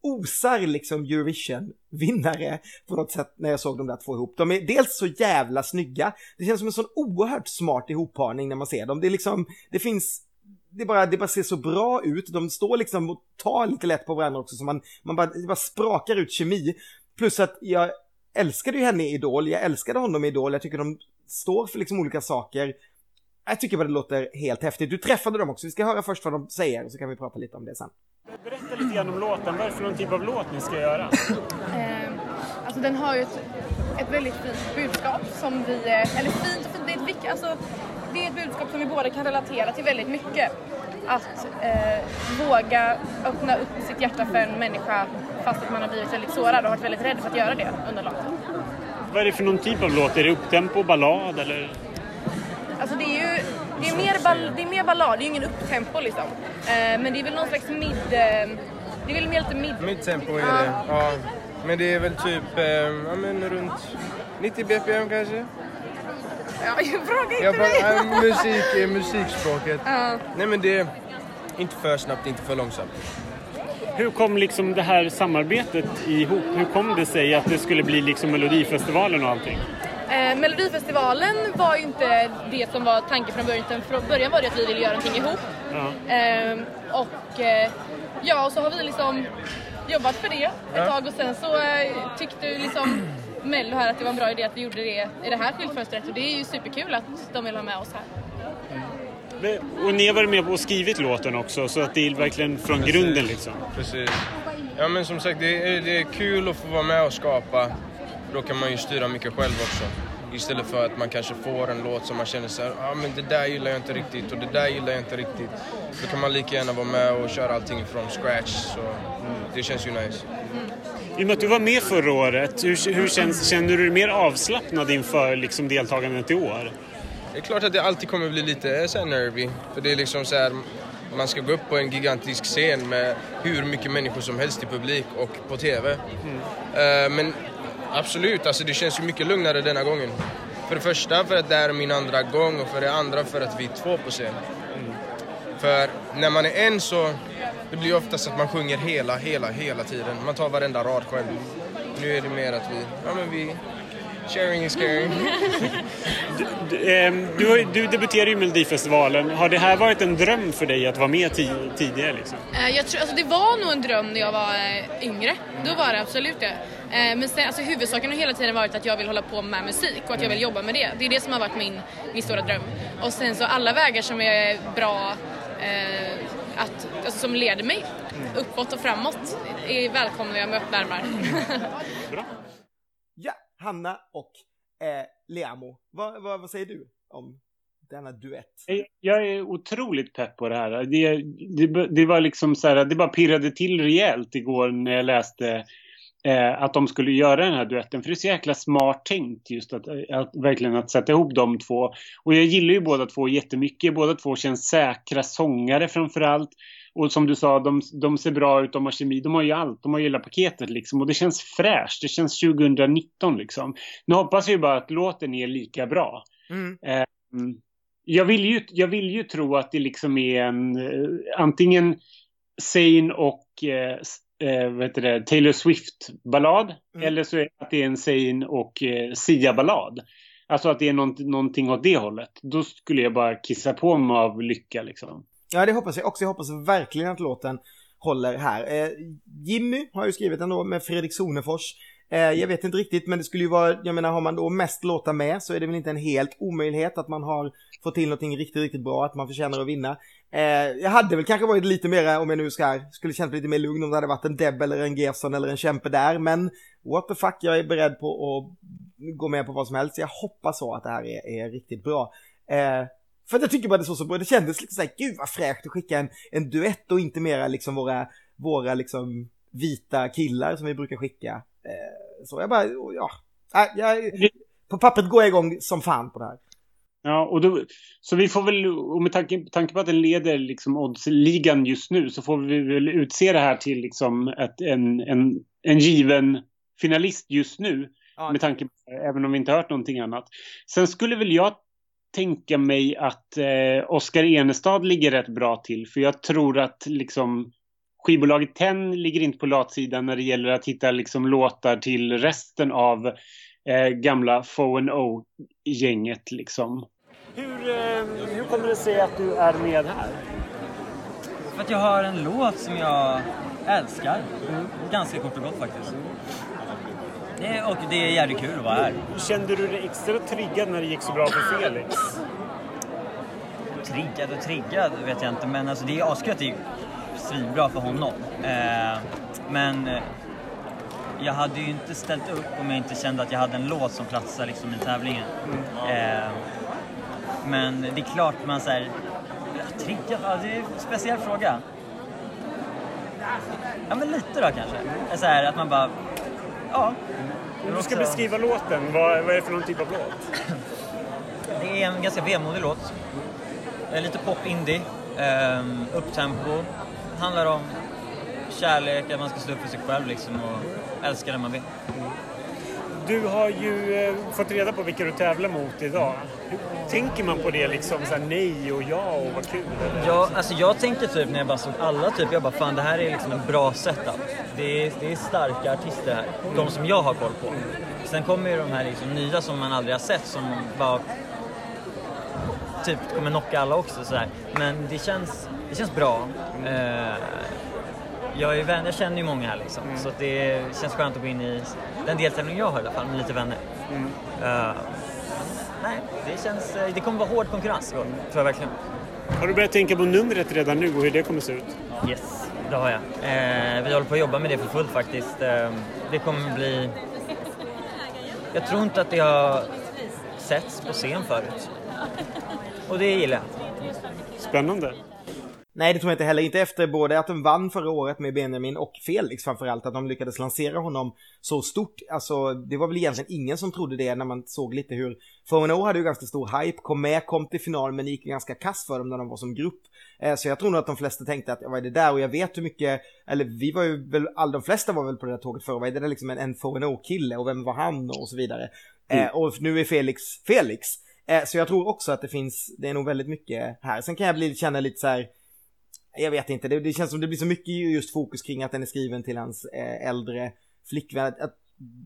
osar liksom Eurovision-vinnare på något sätt när jag såg de där två ihop. De är dels så jävla snygga, det känns som en sån oerhört smart ihopparning när man ser dem. Det är liksom, det finns det bara, det bara ser så bra ut, de står liksom och tar lite lätt på varandra också så man, man bara, det bara sprakar ut kemi. Plus att jag älskade ju henne i Idol, jag älskade honom i Idol, jag tycker de står för liksom olika saker. Jag tycker bara det låter helt häftigt. Du träffade dem också, vi ska höra först vad de säger och så kan vi prata lite om det sen. Berätta lite grann om låten. Vad är det för någon typ av låt ni ska göra? Eh, alltså den har ju ett, ett väldigt fint budskap som vi, eh, eller fint och fint, det är, ett, alltså, det är ett budskap som vi båda kan relatera till väldigt mycket. Att eh, våga öppna upp sitt hjärta för en människa fast att man har blivit väldigt sårad och varit väldigt rädd för att göra det under långt. Vad är det för någon typ av låt? Är det upptempo, ballad eller? Alltså det är ju det är mer, ball, det är mer ballad, det är ju ingen upptempo liksom. Eh, men det är väl någon slags mid... Eh, det är väl mer lite mid... Midtempo är det, ja. Men det är väl typ eh, ja, men runt 90 bpm kanske? Ja, fråga inte Jag mig! musik, eh, musikspråket. Nej men det är inte för snabbt, inte för långsamt. Hur kom liksom det här samarbetet ihop? Hur kom det sig att det skulle bli liksom Melodifestivalen och allting? Eh, Melodifestivalen var ju inte det som var tanken från början. utan Från början var det att vi ville göra någonting ihop. Ja. Eh, och eh, ja, och så har vi liksom jobbat för det ett tag och sen så eh, tyckte liksom Mello här att det var en bra idé att vi gjorde det i det här skyltfönstret och det är ju superkul att de vill ha med oss här. Men- Och ni har varit med och skrivit låten också, så att det är verkligen från Precis. grunden liksom. Precis. Ja men som sagt, det är, det är kul att få vara med och skapa. Då kan man ju styra mycket själv också. Istället för att man kanske får en låt som man känner så här, ah, men det där gillar jag inte riktigt och det där gillar jag inte riktigt. Då kan man lika gärna vara med och köra allting från scratch. Så det känns ju nice. I och med att du var med förra året, hur, hur känns, känner du dig mer avslappnad inför liksom, deltagandet i år? Det är klart att det alltid kommer bli lite så här nervy. För det är liksom så här, man ska gå upp på en gigantisk scen med hur mycket människor som helst i publik och på TV. Eh, men absolut, alltså det känns ju mycket lugnare denna gången. För det första för att det är min andra gång och för det andra för att vi är två på scen. För när man är en så det blir oftast att man sjunger hela, hela, hela tiden. Man tar varenda rad själv. Nu är det mer att vi, ja men vi, sharing is caring. Du, ehm, du, har- du debuterade i Melodifestivalen. Har det här varit en dröm för dig att vara med ti- tidigare? Liksom? Eh, Jag tror, alltså det var nog en dröm när jag var eh, yngre. Då var det absolut det. Eh, Men sen, alltså huvudsaken har hela tiden varit att jag vill hålla på med musik och att jag vill jobba med det. Det är det som har varit min, min stora dröm. Och sen så alla vägar som är bra, eh, att, alltså som leder mig uppåt och framåt är välkomna jag med öppna armar. Hanna och eh, Leamo. Vad, vad, vad säger du om denna duett? Jag är otroligt pepp på det här. Det, det, det var liksom så här, det bara pirrade till rejält igår när jag läste eh, att de skulle göra den här duetten. För det är så jäkla smart tänkt just att, att verkligen att sätta ihop de två. Och jag gillar ju båda två jättemycket. Båda två känns säkra sångare framför allt. Och som du sa, de, de ser bra ut, de har kemi, de har ju allt, de har ju hela paketet liksom. Och det känns fräscht, det känns 2019 liksom. Nu hoppas ju bara att låten är lika bra. Mm. Mm. Jag vill, ju, jag vill ju tro att det liksom är en eh, antingen Zayn och eh, eh, vad heter det, Taylor Swift-ballad Mm. eller så är det att det är en Zayn och eh, Sia-ballad. Alltså att det är nånt, någonting åt det hållet. Då skulle jag bara kissa på mig av lycka liksom. Ja, det hoppas jag också. Jag hoppas verkligen att låten håller här. Eh, Jimmy har ju skrivit den då med Fredrik Sonefors. Eh, jag vet inte riktigt, men det skulle ju vara, jag menar har man då mest låtar med så är det väl inte en helt omöjlighet att man har fått till någonting riktigt, riktigt bra, att man förtjänar att vinna. Eh, jag hade väl kanske varit lite mer, om jag nu ska, skulle känt lite mer lugn om det hade varit en Deb eller en Gerson eller en Kämpe där, men what the fuck, jag är beredd på att gå med på vad som helst. Jag hoppas så att det här är, är riktigt bra. Eh, för att jag tycker bara det såg så bra, det kändes liksom såhär, gud vad fräscht att skicka en, en duett och inte mera liksom våra, våra liksom vita killar som vi brukar skicka. Eh, så jag bara, ja, Nej, jag, på pappret går jag igång som fan på det här. Ja, och då, så vi får väl, och med tanke, tanke på att den leder liksom oddsligan just nu, så får vi väl utse det här till liksom ett, en, en, en given finalist just nu. Ja, Med tanke på, även om vi inte hört någonting annat. Sen skulle väl jag tänka mig att eh, Oskar Enestad ligger rätt bra till. För jag tror att liksom skivbolaget Ten ligger inte på latsidan när det gäller att hitta liksom låtar till resten av eh, gamla O gänget liksom. Hur, eh, hur kommer det sig att du är med här? För att jag har en låt som jag älskar. Ganska kort och gott faktiskt. Det, och det är jävligt kul att vara här. Kände du dig extra triggad när det gick så bra för Felix? Triggad och triggad vet jag inte, men alltså det är askul att det är svinbra för honom. Eh, men eh, jag hade ju inte ställt upp om jag inte kände att jag hade en låt som platsade liksom i tävlingen. Eh, men det är klart man säger triggad, ja, det är en speciell fråga. Ja men lite då kanske. Så här, att man bara, ja. Om du ska beskriva låten, vad, vad är det för någon typ av låt? Det är en ganska vemodig låt. Lite pop-indie, um, upptempo. Handlar om kärlek, att man ska stå upp för sig själv liksom och älska den man vill. Du har ju eh, fått reda på vilka du tävlar mot idag. Tänker man på det liksom? Så här, nej och ja och vad kul. Eller? Ja, alltså jag tänkte typ när jag bara såg alla typ, jag bara fan det här är liksom en bra setup. Det är, det är starka artister här, de som jag har koll på. Sen kommer ju de här liksom nya som man aldrig har sett som bara typ kommer knocka alla också sådär. Men det känns, det känns bra. Eh, jag, är vän, jag känner ju många här liksom, så att det känns skönt att gå in i den deltävling jag har i alla fall, med lite vänner. Eh, nej, det känns, eh, det kommer vara hård konkurrens i år, tror jag verkligen. Har du börjat tänka på numret redan nu och hur det kommer se ut? Yes, det har jag. Eh, vi håller på att jobba med det för fullt faktiskt. Eh, det kommer bli... Jag tror inte att det har setts på scen förut. Och det gillar jag. Spännande. Nej, det tror jag inte heller. Inte efter både att de vann förra året med Benjamin och Felix framförallt, att de lyckades lansera honom så stort. Alltså, det var väl egentligen ingen som trodde det när man såg lite hur Formel hade ju ganska stor hype, kom med, kom till final, men gick ganska kass för dem när de var som grupp. Eh, så jag tror nog att de flesta tänkte att vad är det där? Och jag vet hur mycket, eller vi var ju väl, all de flesta var väl på det där tåget förra, vad är det där liksom en, en kille och vem var han och så vidare. Mm. Eh, och nu är Felix Felix. Eh, så jag tror också att det finns, det är nog väldigt mycket här. Sen kan jag bli, känna lite så här jag vet inte, det, det, känns som det blir så mycket just fokus kring att den är skriven till hans eh, äldre flickvän. Att, att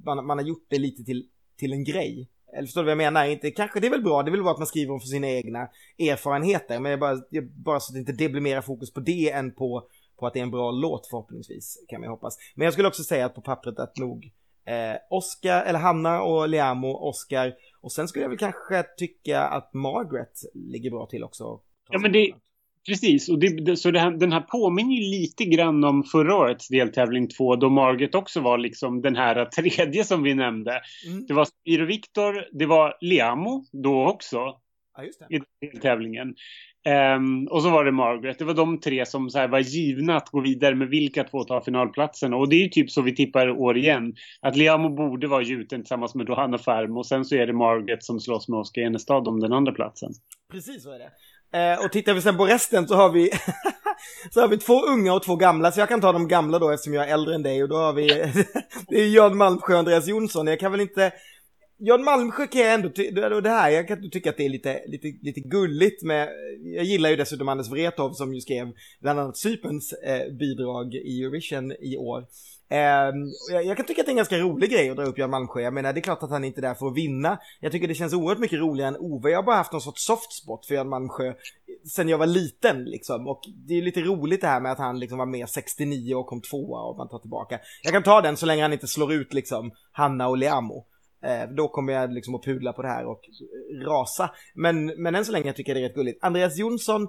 man, man, har gjort det lite till, till en grej. Eller förstår du vad jag menar? Inte, kanske det är väl bra, det är väl bra att man skriver om för sina egna erfarenheter. Men jag bara, jag, bara så att inte det blir mera fokus på det än på, på att det är en bra låt förhoppningsvis. Kan man hoppas. Men jag skulle också säga att på pappret att nog eh, Oscar, eller Hanna och Liamo, Oscar. Och sen skulle jag väl kanske tycka att Margaret ligger bra till också. Ja men det, Precis, och det, så här, den här påminner ju lite grann om förra årets deltävling 2 då Margit också var liksom den här tredje som vi nämnde. Mm. Det var Spiro Viktor, det var Liamo då också ja, i deltävlingen. Um, och så var det Margaret. Det var de tre som så var givna att gå vidare med vilka två tar finalplatsen. Och det är ju typ så vi tippar år igen. Att Liamo borde vara gjuten tillsammans med Johanna Färm och sen så är det Margaret som slåss med Oskar Enestad om den andra platsen. Precis så är det. Eh, och tittar vi sen på resten så har vi så har vi två unga och två gamla, så jag kan ta de gamla då eftersom jag är äldre än dig och då har vi det är Jan Malmsjö och Andreas Jonsson. Jag kan väl inte Jan Malmsjö kan jag ändå, tycka, det här, jag kan tycka att det är lite, lite, lite gulligt med, jag gillar ju dessutom Anders Wrethov som ju skrev bland annat Cyperns eh, bidrag i Eurovision i år. Ehm, jag, jag, kan tycka att det är en ganska rolig grej att dra upp Jan Malmsjö. Jag menar, det är klart att han inte är där för att vinna. Jag tycker det känns oerhört mycket roligare än Ove. Jag har bara haft någon sorts soft spot för Jan Malmsjö sen jag var liten liksom. Och det är lite roligt det här med att han liksom var med 69 och kom tvåa och man tar tillbaka. Jag kan ta den så länge han inte slår ut liksom Hanna och Leamo. Eh, då kommer jag liksom att pudla på det här och rasa. Men, men än så länge tycker jag det är rätt gulligt. Andreas Jonsson,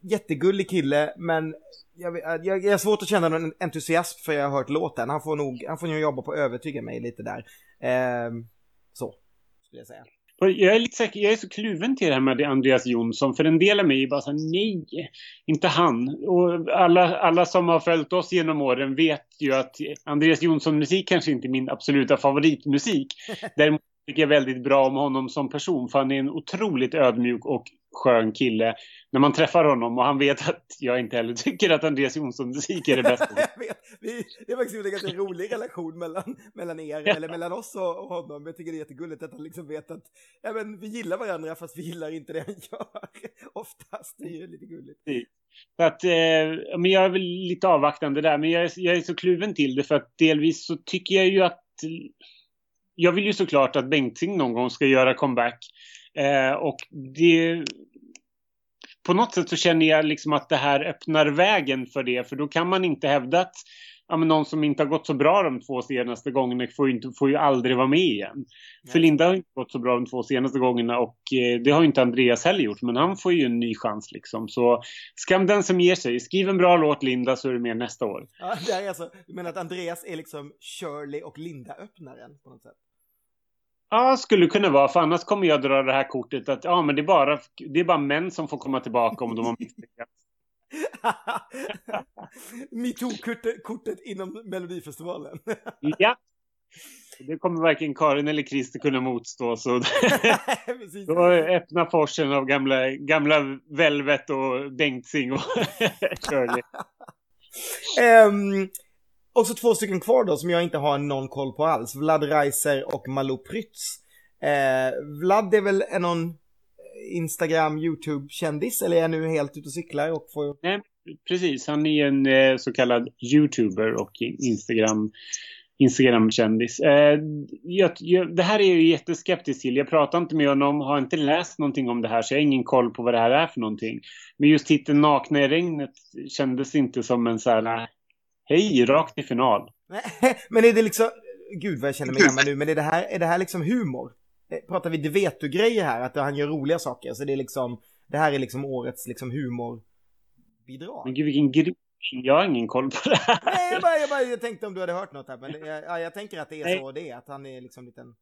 jättegullig kille, men jag, jag, jag har svårt att känna någon entusiasm för jag har hört låten. Han får nog, han får nog jobba på att övertyga mig lite där. Eh, så, skulle jag säga. Jag är, lite säker, jag är så kluven till det här med Andreas Jonsson. För en del av mig är bara så här, nej, inte han. Och alla, alla som har följt oss genom åren vet ju att Andreas Jonsson-musik kanske inte är min absoluta favoritmusik. Däremot tycker jag väldigt bra om honom som person. För han är en otroligt ödmjuk och skön kille när man träffar honom och han vet att jag inte heller tycker att Andreas Jonsson musik är det bästa. jag vet. Vi, det är faktiskt en ganska rolig relation mellan, mellan er, ja. eller mellan oss och, och, honom. Jag tycker det är jättegulligt att han liksom vet att ja, men, vi gillar varandra fast vi gillar inte det han gör. Oftast, det är ju lite gulligt. Så att, eh, men jag är väl lite avvaktande där, men jag är, jag är så kluven till det för att delvis så tycker jag ju att jag vill ju såklart att Bengtzing någon gång ska göra comeback. Eh, och det... På något sätt så känner jag liksom att det här öppnar vägen för det. För då kan man inte hävda att ja, men någon som inte har gått så bra de två senaste gångerna får ju, inte, får ju aldrig vara med igen. Nej. För Linda har inte gått så bra de två senaste gångerna och eh, det har inte Andreas heller gjort. Men han får ju en ny chans liksom. Så skam den som ger sig. Skriv en bra låt Linda så är du med nästa år. Ja, det är alltså, du menar att Andreas är liksom Shirley och Linda-öppnaren på något sätt? Ja, skulle kunna vara. För annars kommer jag dra det här kortet att ja, men det är bara, det är bara män som får komma tillbaka om de har misslyckats. Metoo-kortet inom Melodifestivalen. ja. Det kommer varken Karin eller Christer kunna motstå. Så då öppna forsen av gamla, gamla Velvet och Bengtzing och Shirley. Um, och så två stycken kvar då som jag inte har någon koll på alls. Vlad Reiser och Malou Prytz. Eh, Vlad är väl en någon Instagram, YouTube-kändis eller är jag nu helt ute och cyklar och får... Nej, precis. Han är en eh, så kallad YouTuber och Instagram Instagram-kändis. Eh, jag, jag, det här är jag jätteskeptisk till. Jag pratar inte med honom, har inte läst någonting om det här så jag har ingen koll på vad det här är för någonting. Men just titeln Nakna i regnet kändes inte som en så här Hej, rakt i final. men är det liksom, gud vad jag känner mig gammal nu, men är det här, är det här liksom humor? Eh, pratar vi det vet du grejer här, att han gör roliga saker? Så det är liksom, det här är liksom årets liksom humorbidrag. Men gud vilken gris. Jag har ingen koll på det här. Nej, jag, bara, jag, bara, jag tänkte om du hade hört något här, men jag, ja, jag tänker att det är Nej. så det är, att han är liksom en liten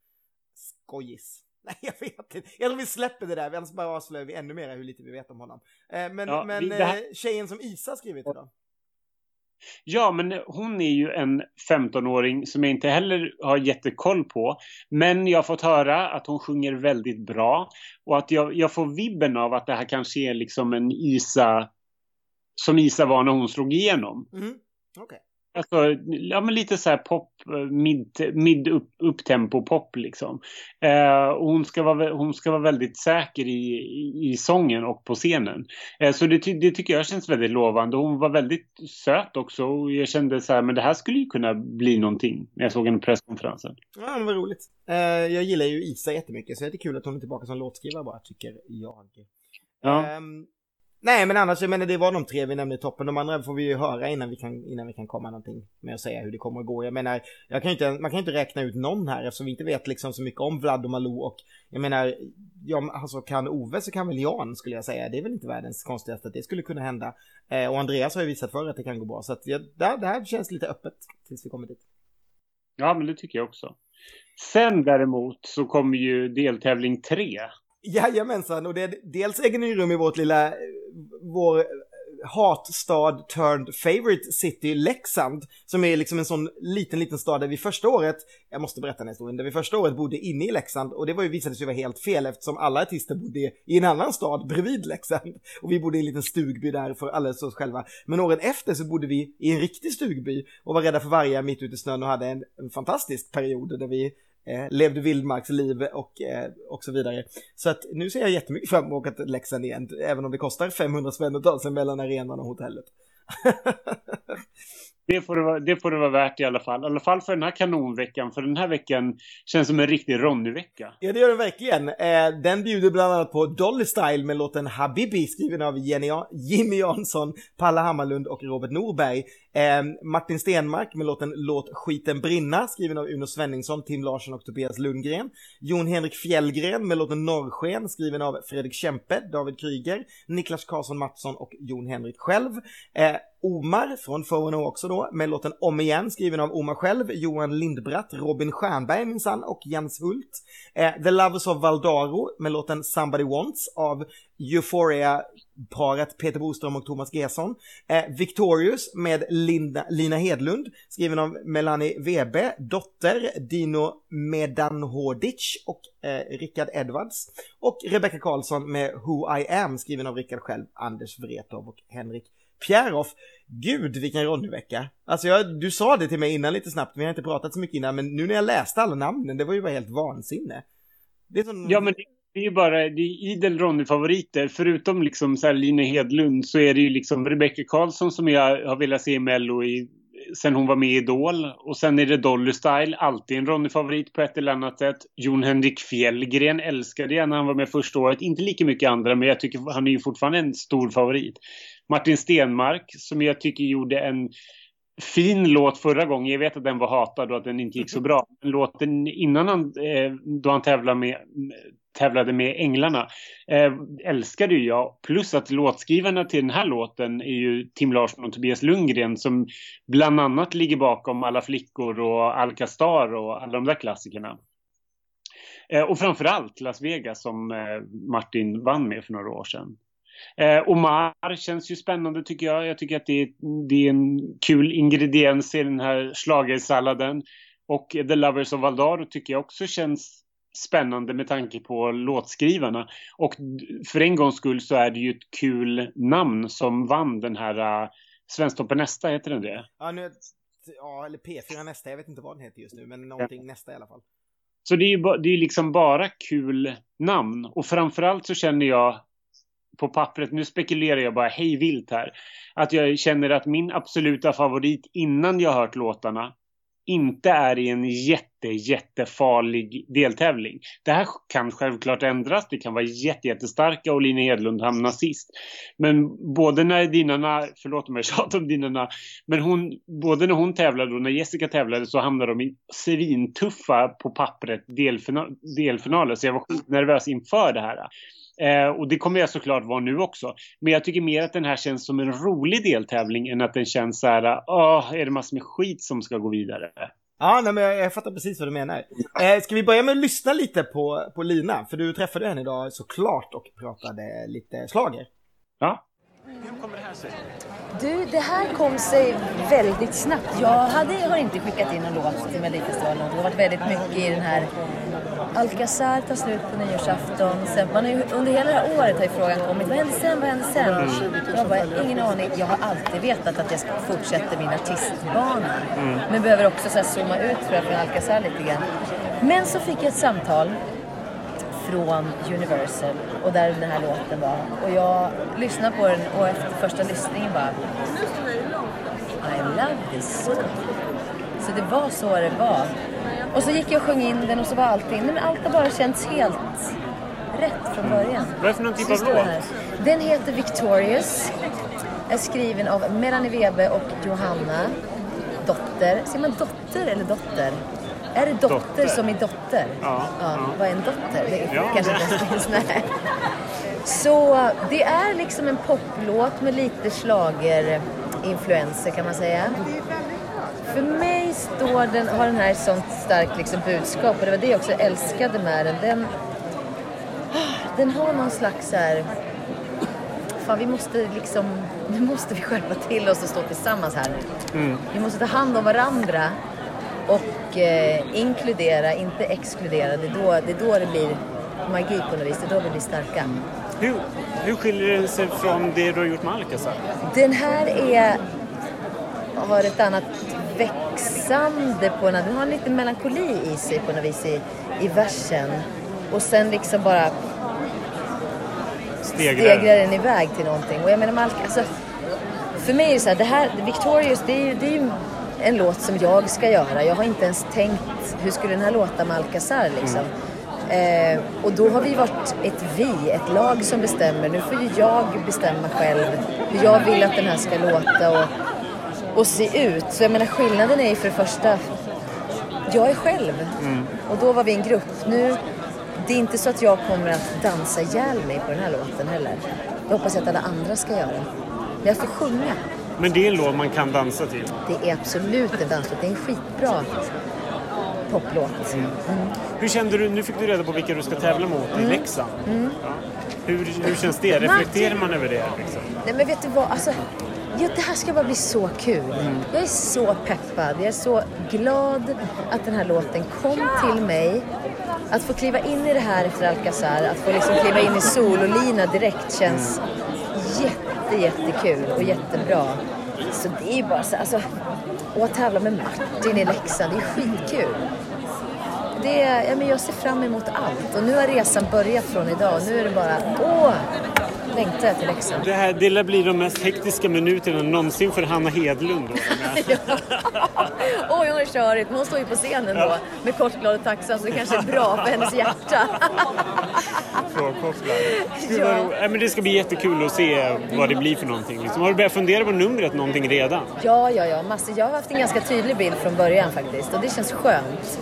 skojis. Nej, jag vet inte. Jag tror vi släpper det där, annars bara avslöjar vi ännu mer hur lite vi vet om honom. Eh, men Ja, men vi- det här- eh, tjejen som Isa skrivit idag. Ja, men hon är ju en 15-åring som jag inte heller har jättekoll på. Men jag har fått höra att hon sjunger väldigt bra. Och att jag, jag får vibben av att det här kanske är liksom en Isa som Isa var när hon slog igenom. Mm. Okay. Alltså, ja men lite så här pop, mid, mid upp, upptempo pop liksom. Eh, och hon, ska vara, hon ska vara väldigt säker i, i, i sången och på scenen. Eh, så det, det tycker jag känns väldigt lovande. Hon var väldigt söt också och jag kände så här, men det här skulle ju kunna bli någonting när jag såg henne på presskonferensen. Ja, men vad roligt. Eh, jag gillar ju Isa jättemycket, så det är kul att hon är tillbaka som låtskrivare bara, tycker jag. Ja. Ehm, nej, men annars, jag menar, det var de tre vi nämnde i toppen. De andra får vi ju höra innan vi kan, innan vi kan komma någonting med att säga hur det kommer att gå. Jag menar, jag kan ju inte, man kan ju inte räkna ut någon här eftersom vi inte vet liksom så mycket om Vlad och Malou och jag menar, ja, alltså kan Ove så kan väl Jan skulle jag säga. Det är väl inte världens konstigaste att det skulle kunna hända. Eh, och Andreas har ju visat förr att det kan gå bra. Så att ja, det, det här känns lite öppet tills vi kommer dit. ja, men det tycker jag också. Sen däremot så kommer ju deltävling tre. Jajamensan, och det dels äger rum i vårt lilla, eh, vår eh, hatstad turned favorite city Leksand, som är liksom en sån liten, liten stad där vi första året, jag måste berätta den här historien, där vi första året bodde inne i Leksand och det var ju visade sig vara helt fel eftersom alla artister bodde i en annan stad bredvid Leksand och vi bodde i en liten stugby där för alldeles oss själva. Men året efter så bodde vi i en riktig stugby och var rädda för vargar mitt ute i snön och hade en, en fantastisk period där vi eh, levde vildmarksliv och, eh, och så vidare. Så att nu ser jag jättemycket fram emot att åka till Leksand igen, även om det kostar 500 spänn att ta sig mellan arenan och hotellet. Det får det, vara, det får det vara värt i alla fall. I alla fall för den här kanonveckan. För den här veckan känns som en riktig Ronny-vecka. Ja, det gör den verkligen. Eh, den bjuder bland annat på Dolly Style med låten Habibi skriven av Jenny, Jimmy Jansson, Palla Hammarlund och Robert Norberg. Eh, Martin Stenmark med låten Låt skiten brinna skriven av Uno Svenningsson, Tim Larsson och Tobias Lundgren. Jon Henrik Fjällgren med låten Norrsken skriven av Fredrik Kempe, David Kryger, Niklas Karlsson Mattsson och Jon Henrik själv. Eh, Omar från Forno också då med låten Om igen skriven av Omar själv, Johan Lindbratt, Robin Stjernberg minsann och Jens Hult. Eh, The Lovers of Valdaro med låten Somebody Wants av Euphoria paret Peter Boström och Thomas Gesson. Eh, Victorious med Linda, Lina Hedlund skriven av Melanie Webe, dotter Dino Medanhodic och eh, Rickard Edwards. Och Rebecca Karlsson med Who I Am skriven av Rickard själv, Anders Wrethov och Henrik Pjäroff. Gud vilken Ronny-vecka. Alltså jag, du sa det till mig innan lite snabbt, vi har inte pratat så mycket innan, men nu när jag läste alla namnen, det var ju bara helt vansinne. Det är som... Ja, men det, är ju bara det är idel Ronny-favoriter. Förutom liksom så här Line Hedlund så är det ju liksom Rebecca Karlsson som jag har velat se i Mello i, sen hon var med i Idol. Och sen är det Dolly Style, alltid en Ronny-favorit på ett eller annat sätt. Jon Henrik Fjällgren älskade jag när han var med första året. Inte lika mycket andra, men jag tycker han är ju fortfarande en stor favorit. Martin Stenmark, som jag tycker gjorde en fin låt förra gången. Jag vet att den var hatad och att den inte gick så bra. Men låten innan han, eh, då han tävlade med, tävlade med Änglarna eh, älskade ju jag. Plus att låtskrivarna till den här låten är ju Tim Larsson och Tobias Lundgren som bland annat ligger bakom Alla flickor och Alcastar och alla de där klassikerna. Eh, och framförallt Las Vegas som eh, Martin vann med för några år sedan. Eh, Omar känns ju spännande tycker jag. Jag tycker att det är, det är en kul ingrediens i den här schlagersalladen. Och The Lovers of Valdaro tycker jag också känns spännande med tanke på låtskrivarna. Och för en gångs skull så är det ju ett kul namn som vann den här uh, Svensktoppen nästa, heter den det? Ja, nu, ja, eller P4 nästa, jag vet inte vad den heter just nu, men någonting nästa i alla fall. Så det är ju det är liksom bara kul namn. Och framförallt så känner jag på pappret, nu spekulerar jag bara hej vilt här, att jag känner att min absoluta favorit innan jag hört låtarna inte är i en jätte, jättefarlig deltävling. Det här kan självklart ändras. Det kan vara jätte, jättestarka och Lina Hedlund hamnar sist. Men både när Dinarna, förlåt om jag tjatar om Dinarna, men hon, både när hon tävlade och när Jessica tävlade så hamnade de i svintuffa på pappret delfina, delfinaler. Så jag var skitnervös inför det här. Eh, och det kommer jag såklart vara nu också. Men jag tycker mer att den här känns som en rolig deltävling än att den känns så här, åh, är det massor med skit som ska gå vidare? Ja, nej, men jag, jag fattar precis vad du menar. Eh, ska vi börja med att lyssna lite på, på Lina? För du träffade henne idag såklart och pratade lite slager. Ja. Hur kommer det här sig? Du, det här kom sig väldigt snabbt. Jag hade, har inte skickat in en låt till Melodifestivalen. Det har varit väldigt mycket i den här Alcazar tar slut på nyårsafton. Sen, man har ju, under hela det här året har ju frågan kommit, vad händer sen, vad händer sen? Mm. Jag bara, ingen aning. Jag har alltid vetat att jag ska fortsätta min artistbana. Mm. Men behöver också så här, zooma ut från Alcazar lite grann. Men så fick jag ett samtal från Universal och där den här låten var. Och jag lyssnade på den och efter första lyssningen bara I love this song. Så det var så det var. Och så gick jag och sjöng in den och så var allting, men allt har bara känts helt rätt från början. Vad är det för någon typ av låt? Den heter Victorious. Är skriven av Melanie Webe och Johanna Dotter. Säger man dotter eller dotter? Är det dotter, dotter. som i dotter? Ja. ja. Vad är en dotter? Det ja. kanske inte ens finns. Nej. Så det är liksom en poplåt med lite schlagerinfluenser kan man säga. För mig står den, har den här ett sånt starkt liksom budskap och det var det jag också älskade med den. Den, den har någon slags så här, fan vi måste liksom, nu måste vi skärpa till oss och stå tillsammans här nu. Mm. Vi måste ta hand om varandra och eh, inkludera, inte exkludera. Det är, då, det är då det blir magi på något vis, det är då vi blir starka. Hur, hur skiljer den sig från det du har gjort med Alcazar? Den här är, har ett annat växande på den. Den har lite melankoli i sig på något vis i, i versen. Och sen liksom bara stegrar, stegrar den iväg till någonting. Och jag menar, Malk, alltså, för mig är det så här, det här, Victorious, det är ju, det är ju en låt som jag ska göra. Jag har inte ens tänkt, hur skulle den här låta med Alcazar liksom? Mm. Eh, och då har vi varit ett vi, ett lag som bestämmer. Nu får ju jag bestämma själv hur jag vill att den här ska låta. Och, och se ut. Så jag menar skillnaden är ju för det första, jag är själv. Mm. Och då var vi en grupp. Nu, det är inte så att jag kommer att dansa ihjäl mig på den här låten heller. Det hoppas jag att alla andra ska göra. Men jag får sjunga. Men det är en låt man kan dansa till? Det är absolut en danslåt. Det är en skitbra poplåt. Mm. Mm. Hur kände du, nu fick du reda på vilka du ska tävla mot i mm. Leksand. Mm. Ja. Hur, hur känns det? Reflekterar man över det? Liksom? Nej men vet du vad, alltså Ja, det här ska bara bli så kul. Mm. Jag är så peppad. Jag är så glad att den här låten kom till mig. Att få kliva in i det här efter Alcazar, att få liksom kliva in i sololina direkt känns mm. jätte, jättekul och jättebra. Så det är ju bara så, alltså, och att tävla med Martin i Leksand, det är skitkul. Det, ja, men jag ser fram emot allt och nu har resan börjat från idag. Nu är det bara, åh, längtar jag till Leksand. Det, här, det lär bli de mest hektiska minuterna någonsin för Hanna Hedlund. ja. Oj, hon är körigt. Men hon står ju på scenen då med kortglad och tacksam så det kanske är bra för hennes hjärta. ja. men det ska bli jättekul att se vad det blir för någonting. Liksom. Har du börjat fundera på numret någonting redan? Ja, ja, ja. Massor. Jag har haft en ganska tydlig bild från början faktiskt och det känns skönt.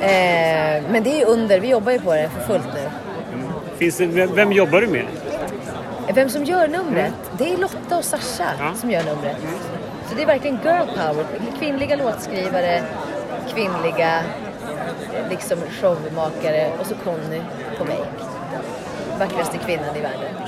Eh, men det är under, vi jobbar ju på det för fullt nu. Mm. Finns det, vem jobbar du med? Vem som gör numret? Det är Lotta och Sasha ja. som gör numret. Så det är verkligen girl power. Kvinnliga låtskrivare, kvinnliga liksom showmakare och så Conny på mig. Vackraste kvinnan i världen.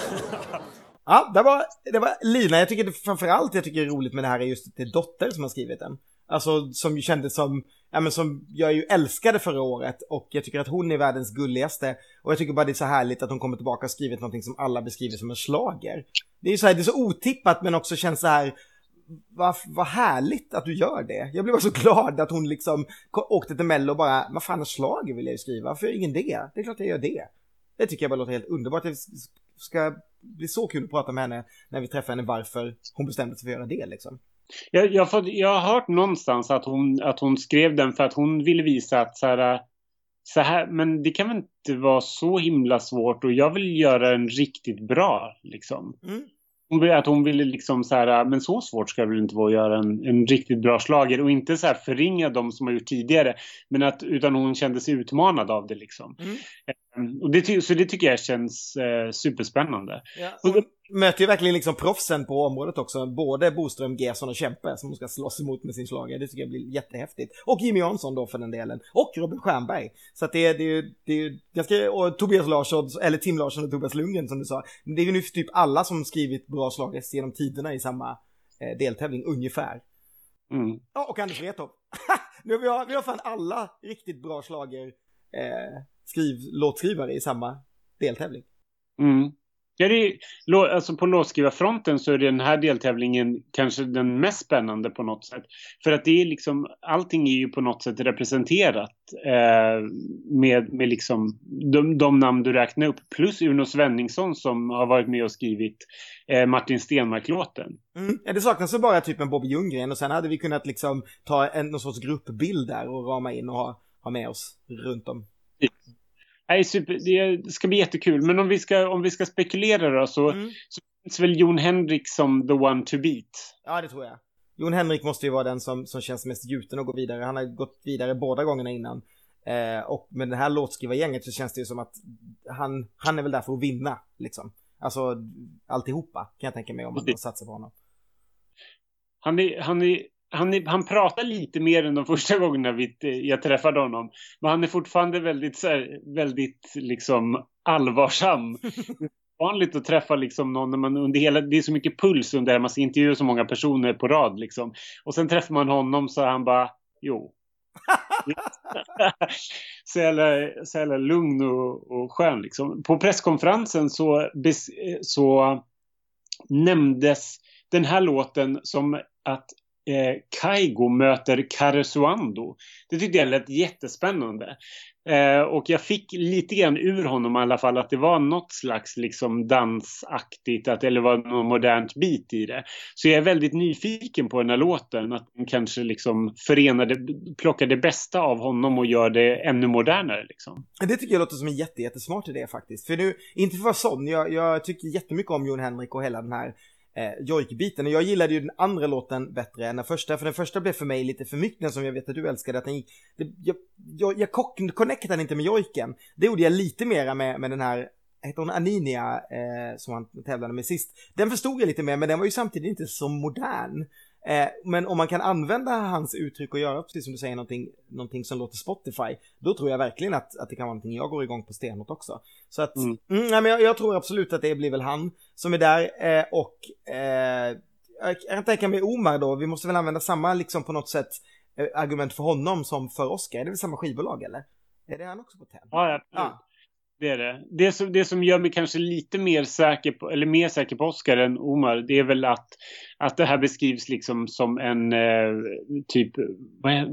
Ja, det var, det var Lina. Jag tycker det, framförallt jag tycker det är roligt med det här är just att det är Dotter som har skrivit den. Alltså som ju kändes som, ja men som jag ju älskade förra året och jag tycker att hon är världens gulligaste. Och jag tycker bara det är så härligt att hon kommer tillbaka och skrivit någonting som alla beskriver som en slager. Det är ju så här, det är så otippat men också känns så här, vad, vad härligt att du gör det. Jag blev bara så glad att hon liksom åkte till Mello och bara, vad fan en slager vill jag ju skriva, varför ingen det? Det är klart jag gör det. Det tycker jag bara låter helt underbart. Det ska bli så kul att prata med henne när vi träffar henne varför hon bestämde sig för att göra det liksom. Jag, jag, fått, jag har hört någonstans att hon, att hon skrev den för att hon ville visa att så här, så här, men det kan väl inte vara så himla svårt och jag vill göra den riktigt bra liksom. Mm. Hon att hon ville liksom så här, men så svårt ska det väl inte vara att göra en, en riktigt bra slager och inte så här förringa de som har gjort tidigare. Men att, utan hon kände sig utmanad av det liksom. Mm. Um, och det, så det tycker jag känns eh, superspännande. Ja, hon möter ju verkligen liksom proffsen på området också. Både Boström, Gerson och Kempe som hon ska slåss emot med sin slager. Det tycker jag blir jättehäftigt. Och Jimmy Jansson då för den delen. Och Robin Stjernberg. Så det är, det är, det är ganska, och Tobias Larsson, eller Tim Larsson och Tobias Lundgren som du sa. Det är ju nu typ alla som skrivit bra slagers genom tiderna i samma eh, deltävling ungefär. Mm. Ja, och Anders Wrethov. nu har vi, har, vi har fan alla riktigt bra slager eh, skriv, låtskrivare i samma deltävling. Mm. Ja, det är, alltså på låtskrivarfronten så är den här deltävlingen kanske den mest spännande på något sätt. För att det är liksom, allting är ju på något sätt representerat eh, med, med liksom de, de, namn du räknar upp. Plus Uno Svenningsson som har varit med och skrivit eh, Martin Stenmark-låten. Mm. Ja, det saknas ju bara typ en Bobby Ljunggren och sen hade vi kunnat liksom ta en någon sorts gruppbild där och rama in och ha, ha med oss runt om. Nej, super, det ska bli jättekul. Men om vi ska, om vi ska spekulera då så, mm. så finns väl Jon Henrik som the one to beat. Ja, det tror jag. Jon Henrik måste ju vara den som, som känns mest gjuten och gå vidare. Han har gått vidare båda gångerna innan. Eh, och med det här låtskrivargänget så känns det ju som att han, han är väl där för att vinna, liksom. Alltså alltihopa kan jag tänka mig om man satsar på honom. Han är, han är han, han pratar lite mer än de första gångerna vi, eh, jag träffade honom. Men han är fortfarande väldigt, så här, väldigt liksom allvarsam. vanligt att träffa liksom någon när man under hela, det är så mycket puls under det, man ska intervjua så många personer på rad liksom. Och sen träffar man honom så han bara, jo. så, jävla, så jävla lugn och, och skön liksom. På presskonferensen så, så nämndes den här låten som att eh, Kaigo möter Karesuando. Det tyckte jag lät jättespännande. Eh, och jag fick lite grann ur honom i alla fall att det var något slags liksom dansaktigt, att, eller var något modernt bit i det. Så jag är väldigt nyfiken på den här låten, att den kanske liksom förenade, plockar det bästa av honom och gör det ännu modernare liksom. Det tycker jag låter som en jätte, jättesmart idé faktiskt. För nu, inte för att vara sån, jag, jag tycker jättemycket om Jon Henrik och hela den här eh, jojk-biten. Och jag gillade ju den andra låten bättre än den första, för den första blev för mig lite för mycket, den som jag vet att du älskade. Att den gick, det, jag, jag, jag connectade inte med jojken. Det gjorde jag lite mera med, med den här heter hon Aninia eh, som han tävlade med sist. Den förstod jag lite mer men den var ju samtidigt inte så modern. Eh, men om man kan använda hans uttryck och göra precis som du säger någonting, någonting som låter Spotify, då tror jag verkligen att, att det kan vara någonting jag går igång på stenhårt också. Så att, mm. Mm, nej, men jag, jag, tror absolut att det blir väl han som är där eh, och eh, jag kan tänka mig Omar då, vi måste väl använda samma liksom på något sätt eh, argument för honom som för Oscar, är det väl samma skivbolag eller? Är det han också på tävling? Ja, absolut. Ja. Det är det. Det som, det som gör mig kanske lite mer säker på, eller mer säker på Oscar än Omar, det är väl att, att det här beskrivs liksom som en eh, typ är,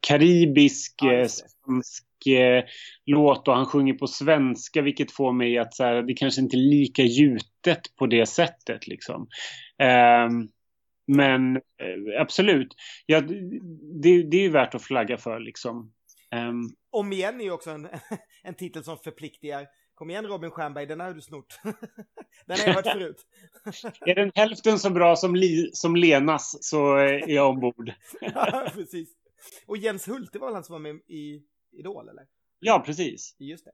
karibisk, eh, svensk eh, låt och han sjunger på svenska vilket får mig att så här, det kanske inte är lika gjutet på det sättet liksom. Eh, men eh, absolut, ja, det, det är ju värt att flagga för liksom. Om igen är ju också en, en titel som förpliktigar. Kom igen Robin Stjernberg, den har du snort. den har jag hört förut. är den hälften så bra som, Li, som Lenas så är jag ombord. ja, precis. Och Jens Hult, var väl han som var med i Idol eller? Ja, precis. Just det.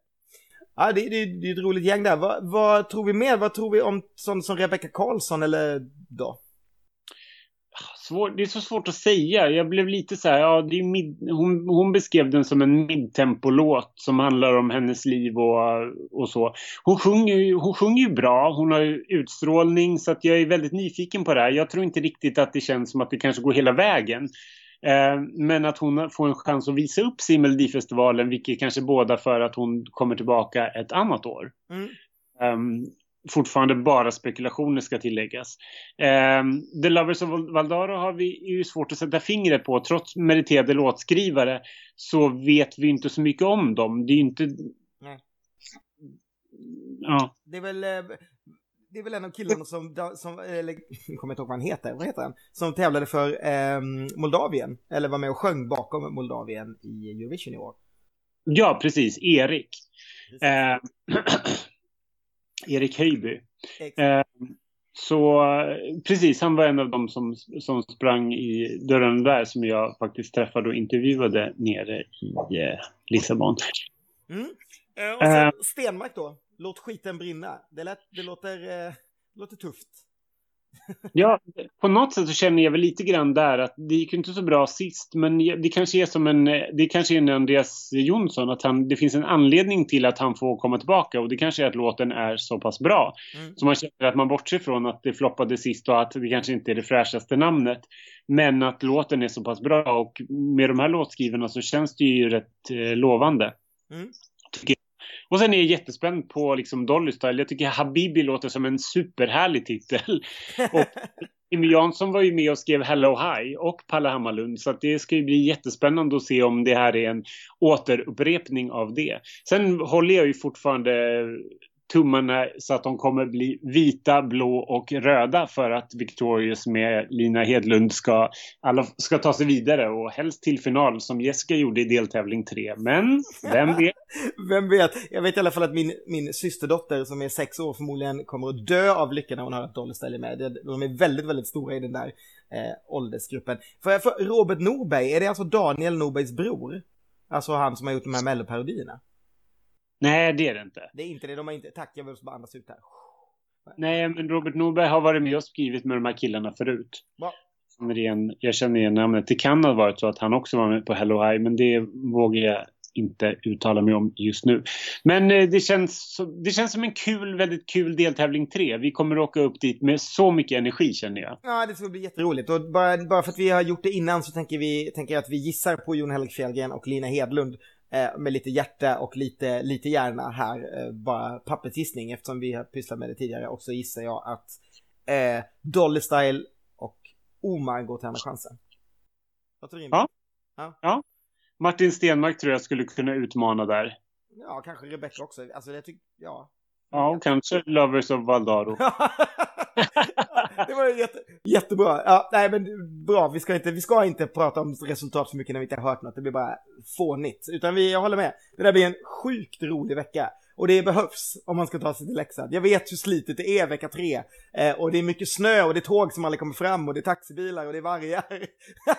Ja, det, det, det är ett roligt gäng där. Vad, vad tror vi mer? Vad tror vi om sånt som Rebecca Karlsson eller då? Svår, det är så svårt att säga. Jag blev lite så här, ja, det är mid, hon, hon beskrev den som en midtempolåt som handlar om hennes liv och, och så. Hon sjunger, hon sjunger ju bra, hon har utstrålning så att jag är väldigt nyfiken på det här. Jag tror inte riktigt att det känns som att det kanske går hela vägen. Eh, men att hon får en chans att visa upp sig i Melodifestivalen, vilket kanske båda för att hon kommer tillbaka ett annat år. Mm. Um, fortfarande bara spekulationer ska tilläggas. Eh, The Lovers of Valdaro har vi ju svårt att sätta fingret på. Trots meriterade låtskrivare så vet vi inte så mycket om dem. Det är ju inte... Nej. Ja. Det är väl... Eh, det är väl en av killarna som, som eller, jag kommer inte ihåg vad han heter, vad heter han? Som tävlade för eh, Moldavien, eller var med och sjöng bakom Moldavien i Eurovision i år. Ja, precis, Erik. Precis. Eh, Erik Höjby. Eh, så precis, han var en av dem som, som sprang i dörren där som jag faktiskt träffade och intervjuade nere i eh, Lissabon. Mm. Eh, och sen, Stenmark då, låt skiten brinna. Det, lät, det låter, eh, låter tufft. Ja, på något sätt så känner jag väl lite grann där att det gick inte så bra sist. Men det kanske är som en, det kanske är en Andreas Jonsson. Att han, det finns en anledning till att han får komma tillbaka. Och det kanske är att låten är så pass bra. Mm. Så man känner att man bortser från att det floppade sist och att det kanske inte är det fräschaste namnet. Men att låten är så pass bra. Och med de här låtskrivarna så känns det ju rätt eh, lovande. Mm. Och sen är jag jättespänd på liksom Dolly Style. Jag tycker Habibi låter som en superhärlig titel. och Jimmy Jansson var ju med och skrev Hello Hi och Palle Hammarlund. Så det ska ju bli jättespännande att se om det här är en återupprepning av det. Sen håller jag ju fortfarande tummarna så att de kommer bli vita, blå och röda för att Victorious med Lina Hedlund ska, alla, ska ta sig vidare och helst till final som Jessica gjorde i deltävling 3. Men vem vet? vem vet? Jag vet i alla fall att min, min systerdotter som är sex år förmodligen kommer att dö av lycka när hon hör att Dolly ställer med. De är väldigt, väldigt stora i den där eh, åldersgruppen. För, för Robert Norberg, är det alltså Daniel Norbergs bror? Alltså han som har gjort de här melloparodierna? Nej, det är det inte. Det är inte det. De har inte... Tack, jag vill bara andas ut här. Nej, men Robert Norberg har varit med och skrivit med de här killarna förut. Va? jag känner igen namnet. Det kan ha varit så att han också var med på Hello High, men det vågar jag inte uttala mig om just nu. Men eh, det känns, det känns som en kul, väldigt kul deltävling 3. Vi kommer att åka upp dit med så mycket energi känner jag. Ja, det ska bli jätteroligt. Och bara, bara för att vi har gjort det innan så tänker vi tänker att vi gissar på Jon Henrik Fjällgren och Lina Hedlund med lite hjärta och lite, lite hjärna här, eh, bara pappersgissning eftersom vi har pysslat med det tidigare och så gissar jag att eh, Dolly Style och Omar går till andra chansen. Vad tror du? Ja. ja. ja. Martin Stenmark tror jag skulle kunna utmana där. Ja, kanske Rebecca också. Alltså jag tycker, ja. Ja, och kanske Lovers of Valdaro. det var jätte, jättebra. Ja, nej men bra, vi ska, inte, vi ska inte prata om resultat så mycket när vi inte har hört något. Det blir bara fånigt. Utan vi, jag håller med. Det där blir en sjukt rolig vecka. Och det behövs om man ska ta sig till Leksand. Jag vet hur slitet det är vecka tre. Eh, och det är mycket snö och det är tåg som aldrig kommer fram och det är taxibilar och det är vargar.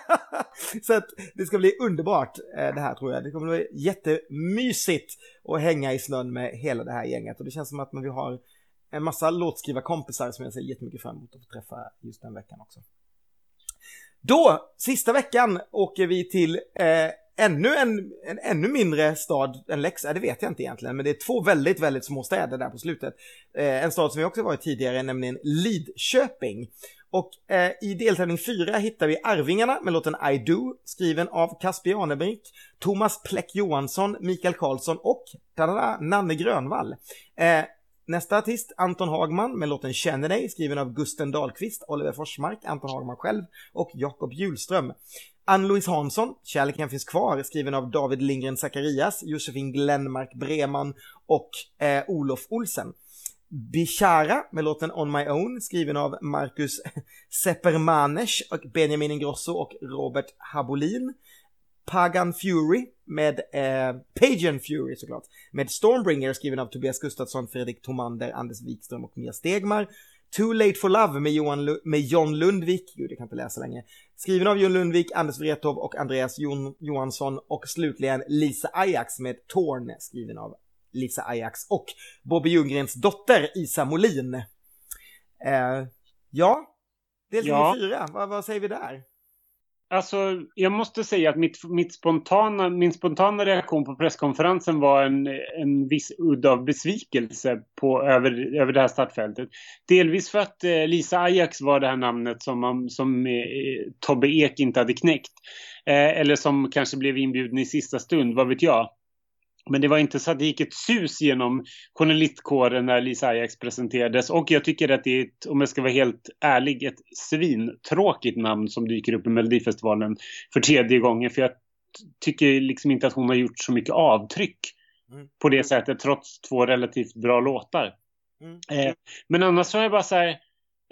så att det ska bli underbart eh, det här tror jag. Det kommer bli jättemysigt att hänga i snön med hela det här gänget. Och det känns som att vi har en massa låtskrivarkompisar som jag ser jättemycket fram emot att få träffa just den veckan också. Då, sista veckan, åker vi till eh, ännu en, en ännu mindre stad än Leksand, det vet jag inte egentligen, men det är två väldigt, väldigt små städer där på slutet. Eh, en stad som vi också varit tidigare, nämligen Lidköping. Och eh, i deltävling 4 hittar vi Arvingarna med låten I Do, skriven av Kasper Janebrink, Thomas Pläck Johansson, Mikael Karlsson och tada, Nanne Grönvall. Eh, Nästa artist, Anton Hagman med låten Känner dig, skriven av Gusten Dahlqvist, Oliver Forsmark, Anton Hagman själv och Jakob Hjulström. Ann-Louise Hansson, Kärleken finns kvar, skriven av David Lindgren Zacharias, Josefin Glenmark Breman och eh, Olof Olsen. Bishara med låten On My Own, skriven av Marcus Seppermanes och Benjamin Ingrosso och Robert Habolin. Pagan Fury med eh, Pagan Fury såklart. Med Stormbringer skriven av Tobias Gustafsson, Fredrik Tomander, Anders Wikström och Mia Stegmar. Too Late for Love med, Johan, med John Lundvik, gud jag kan inte läsa länge. Skriven av John Lundvik, Anders Wrethov och Andreas Jon, Johansson och slutligen Lisa Ajax med Torn skriven av Lisa Ajax och Bobby Ljunggrens dotter Isa Molin. Eh, ja, deltagare ja. fyra, vad, vad säger vi där? Alltså, jag måste säga att mitt, mitt spontana, min spontana reaktion på presskonferensen var en, en viss udd av besvikelse på, över, över det här startfältet. Delvis för att eh, Lisa Ajax var det här namnet som, man, som eh, Tobbe Ek inte hade knäckt. Eh, eller som kanske blev inbjuden i sista stund, vad vet jag. Men det var inte så att det gick ett sus genom journalistkåren när Lisa Ajax presenterades. Och jag tycker att det är, ett, om jag ska vara helt ärlig, ett svintråkigt namn som dyker upp i Melodifestivalen för tredje gången. För jag tycker liksom inte att hon har gjort så mycket avtryck mm. på det sättet, trots två relativt bra låtar. Mm. Eh, men annars så är jag bara så här,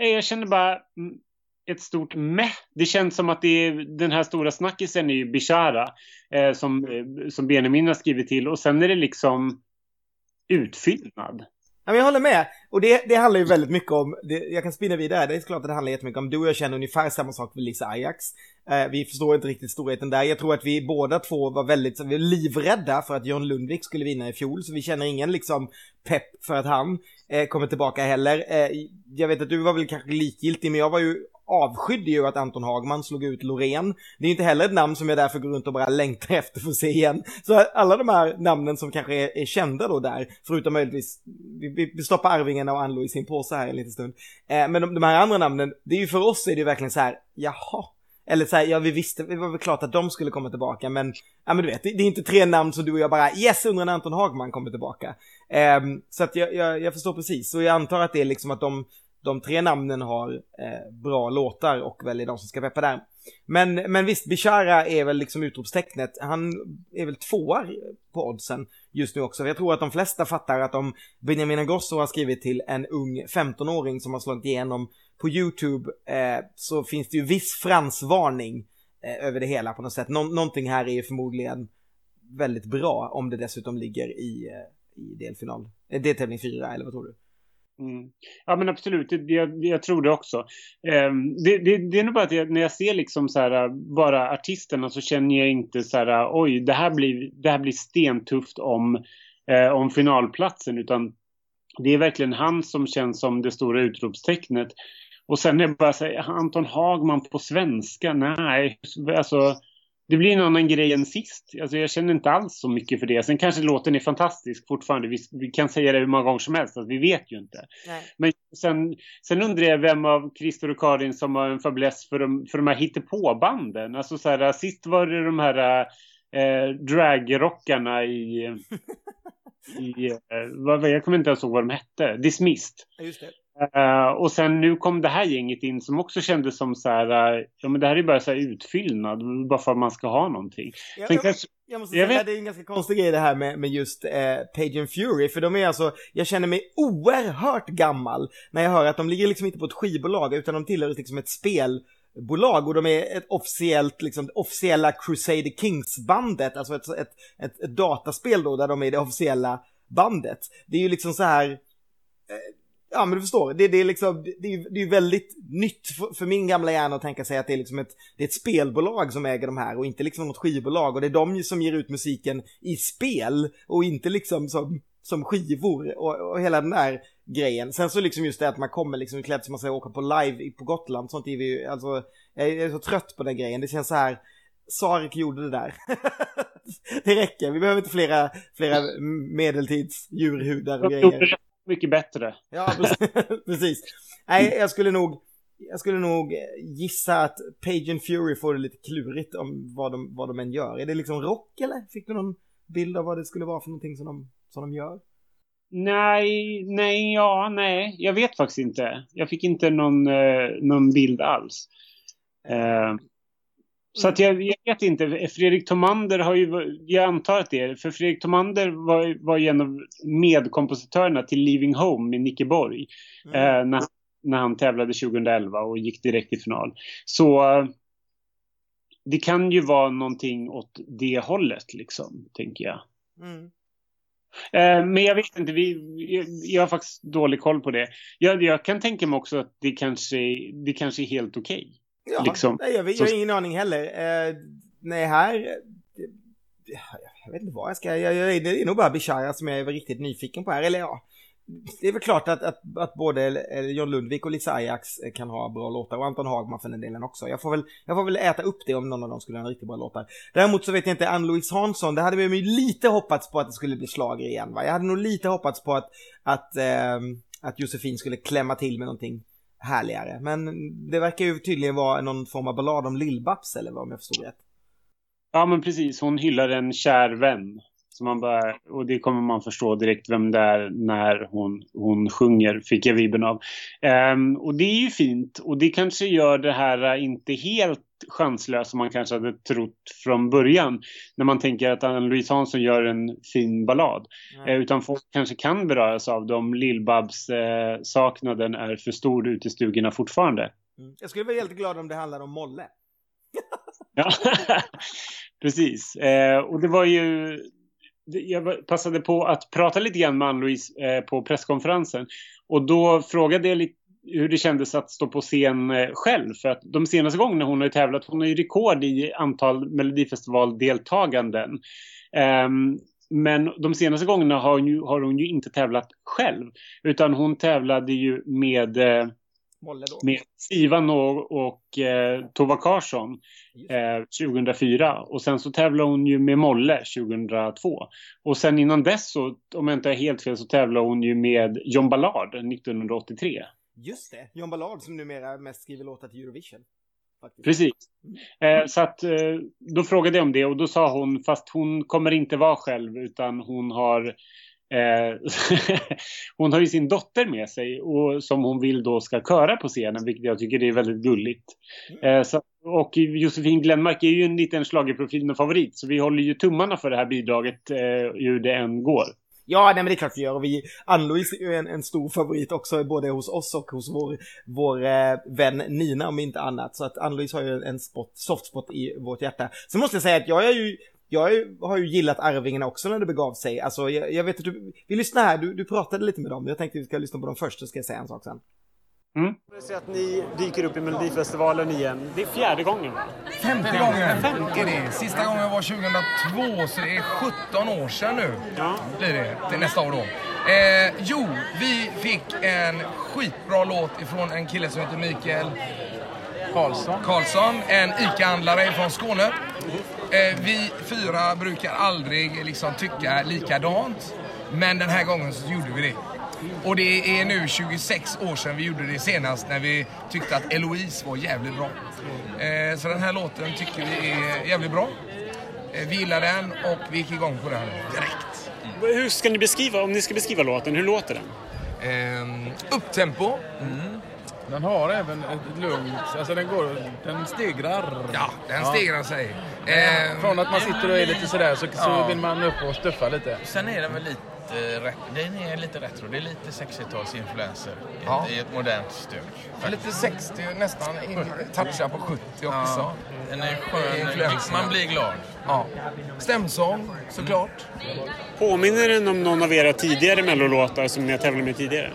eh, jag känner bara mm, ett stort meh. Det känns som att det är, den här stora snackisen är ju Bishara eh, som, eh, som Benjamin har skrivit till och sen är det liksom utfyllnad. Ja, men jag håller med. Och det, det handlar ju väldigt mycket om, det, jag kan spinna vidare, det är klart att det handlar jättemycket om, du och jag känner ungefär samma sak med Lisa Ajax. Eh, vi förstår inte riktigt storheten där. Jag tror att vi båda två var väldigt vi var livrädda för att John Lundvik skulle vinna i fjol, så vi känner ingen liksom pepp för att han eh, kommer tillbaka heller. Eh, jag vet att du var väl kanske likgiltig, men jag var ju avskydde ju att Anton Hagman slog ut Loreen. Det är inte heller ett namn som jag därför går runt och bara längtar efter för att se igen. Så alla de här namnen som kanske är, är kända då där, förutom möjligtvis, vi, vi stoppar Arvingarna och Ann-Louise i en påse här en liten stund. Eh, men de, de, här andra namnen, det är ju för oss är det ju verkligen så här, jaha. Eller så här, ja vi visste, det var väl klart att de skulle komma tillbaka men, ja men du vet, det, det är inte tre namn som du och jag bara, yes undrar när Anton Hagman kommer tillbaka. Eh, så att jag, jag, jag förstår precis, och jag antar att det är liksom att de de tre namnen har eh, bra låtar och väljer de som ska peppa där. Men, men visst, Bishara är väl liksom utropstecknet. Han är väl tvåa på oddsen just nu också. Jag tror att de flesta fattar att om Benjamin Ingrosso har skrivit till en ung 15-åring som har slagit igenom på YouTube eh, så finns det ju viss fransvarning eh, över det hela på något sätt. Nå någonting här är ju förmodligen väldigt bra om det dessutom ligger i, eh, i delfinal. Eh, deltävling 4 eller vad tror du? Mm. Ja men absolut, det, jag, jag tror det också. Eh, det, det, det, är nog bara att jag, när jag ser liksom så här, bara artisterna så känner jag inte så här, oj det här blir, det här blir stentufft om, eh, om finalplatsen utan det är verkligen han som känns som det stora utropstecknet. Och sen är det bara så här, Anton Hagman på svenska, nej, alltså det blir en annan grej än sist. Alltså jag känner inte alls så mycket för det. Sen kanske låten är fantastisk fortfarande. Vi, vi kan säga det hur många gånger som helst. Alltså vi vet ju inte. Nej. Men sen, sen undrar jag vem av Christer och Karin som har en fäbless för de, för de här hittepåbanden. Alltså så här, sist var det de här eh, dragrockarna i... i eh, vad, jag kommer inte ens ihåg vad de hette. Dismissed. Just det. Uh, och sen nu kom det här gänget in som också kändes som så här, uh, ja men det här är bara så här utfyllnad, bara för att man ska ha någonting. Ja, jag, kanske, jag måste jag säga, vet... det är en ganska konstig grej det här med, med just uh, Page and Fury, för de är alltså, jag känner mig oerhört gammal när jag hör att de ligger liksom inte på ett skivbolag utan de tillhör liksom ett spelbolag och de är ett officiellt, liksom officiella Crusader Kings-bandet, alltså ett, ett, ett, ett, dataspel då där de är det officiella bandet. Det är ju liksom så här Ja men du förstår, det, det är liksom, det det är väldigt nytt för, för, min gamla hjärna att tänka sig att det är liksom ett, det är ett spelbolag som äger de här och inte liksom något skivbolag. Och det är de som ger ut musiken i spel och inte liksom som, som skivor och, och hela den där grejen. Sen så liksom just det att man kommer liksom klädd som man säger åka på live på Gotland, sånt är vi alltså, jag är så trött på den grejen, det känns så här Sarek gjorde det där. det räcker, vi behöver inte flera, flera medeltids djurhudar och grejer mycket bättre. Ja, precis. Nej, jag skulle nog jag skulle nog gissa att Page and Fury får det lite klurigt om vad de, vad de än gör. Är det liksom rock eller? Fick du någon bild av vad det skulle vara för någonting som de, som de gör? Nej, nej, ja, nej. Jag vet faktiskt inte. Jag fick inte någon, eh, någon bild alls. Eh, så att jag, jag, vet inte. Fredrik Tomander har ju, jag antar att det är, för Fredrik Tomander var, var ju en av medkompositörerna till Leaving Home med Nicke Borg. Mm. Eh, när, när han tävlade 2011 och gick direkt till final. Så det kan ju vara någonting åt det hållet liksom, tänker jag. Mm. Eh, men jag vet inte, vi, jag, jag, har faktiskt dålig koll på det. Jag, jag kan tänka mig också att det kanske, det kanske är helt okej. Okay. Ja, liksom. nej, jag, jag har ingen aning heller. Eh, nej, här... Det, jag vet inte vad jag ska... Jag, jag, det är nog bara Bishara som jag är riktigt nyfiken på här. Eller ja, det är väl klart att, att, att både John Lundvik och Lisa Ajax kan ha bra låtar och Anton Hagman för den delen också. Jag får väl, jag får väl äta upp det om någon av dem skulle ha riktigt bra låtar. Däremot så vet jag inte, Ann-Louise Hansson, det hade vi ju lite hoppats på att det skulle bli slager igen va. Jag hade nog lite hoppats på att, att, eh, att Josefin skulle klämma till med någonting härligare. Men det verkar ju tydligen vara någon form av ballad om Lill-Babs eller vad om jag förstod rätt. Ja men precis, hon hyllar en kär vän. Så man bara, och det kommer man förstå direkt vem det är när hon, hon sjunger, fick jag vibben av. Um, och det är ju fint och det kanske gör det här inte helt chanslös som man kanske hade trott från början. När man tänker att Ann-Louise Hansson gör en fin ballad. Eh, utan folk kanske kan beröras av det om Lill-Babs-saknaden är för stor ute i stugorna fortfarande. Mm. Jag skulle vara helt glad om det handlade om Molle. Ja, precis. Eh, och det var ju... Jag passade på att prata lite grann med Ann-Louise eh, på presskonferensen. Och då frågade jag lite hur det kändes att stå på scen eh, själv. För att de senaste gångerna hon har tävlat, hon har ju rekord i antal Melodifestivaldeltaganden. Um, men de senaste gångerna har hon, ju, har hon ju inte tävlat själv. Utan hon tävlade ju med eh, med Sivan och, och eh, Tova Karlsson eh, 2004 och sen så tävlade hon ju med Molle 2002. Och sen innan dess så, om jag inte är helt fel, så tävlade hon ju med John Ballard 1983. Just det, John Ballard som numera mest skriver låtar till Eurovision. Faktiskt. Precis. Eh, så att eh, då frågade jag om det och då sa hon, fast hon kommer inte vara själv utan hon har Eh, hon har ju sin dotter med sig och som hon vill då ska köra på scenen, vilket jag tycker är väldigt gulligt. Eh, så, och Josefin Glenmark är ju en liten schlagerprofil och favorit, så vi håller ju tummarna för det här bidraget eh, hur det än går. Ja, nej men det är klart vi gör och vi, Ann-Louise är ju en, en, stor favorit också både hos oss och hos vår, vår eh, vän Nina om inte annat. Så att Ann-Louise har ju en spot, soft spot i vårt hjärta. Så måste jag säga att jag är ju jag har ju gillat Arvingarna också när det begav sig. Alltså, jag, jag vet att du, vi lyssnar här, du, du pratade lite med dem. Jag tänkte att vi ska lyssna på dem först, så ska jag säga en sak sen. Mm. Jag att ni dyker upp i Melodifestivalen igen. Det är fjärde gången. Femte gången Femte. är det. Sista gången var 2002, så det är 17 år sedan nu. Ja. Blir det, till nästa år då. Eh, jo, vi fick en skitbra låt ifrån en kille som heter Mikael Karlsson. Karlsson, en ICA-handlare från Skåne. Eh, vi fyra brukar aldrig liksom tycka likadant. Men den här gången så gjorde vi det. Och det är nu 26 år sedan vi gjorde det senast när vi tyckte att Eloise var jävligt bra. Eh, så den här låten tycker vi är jävligt bra. Eh, vi gillar den och vi gick igång på den direkt. Hur ska ni beskriva, om ni ska beskriva låten, hur låter den? Eh, upptempo. Mm. Den har även ett lugnt, alltså den går, den stegrar. Ja, den stegrar sig. Eh, Från att man sitter och är lite sådär så, ja. så vill man upp och stuffa lite. Sen är den väl lite den är lite retro. Det är lite 60-talsinfluenser ja. i ett modernt stuk. Lite 60, nästan touchar på 70 också. Ja, den är skön. Man blir glad. Ja. Stämsång, såklart. Mm. Påminner den om någon av era tidigare mellolåtar som ni har tävlat med tidigare?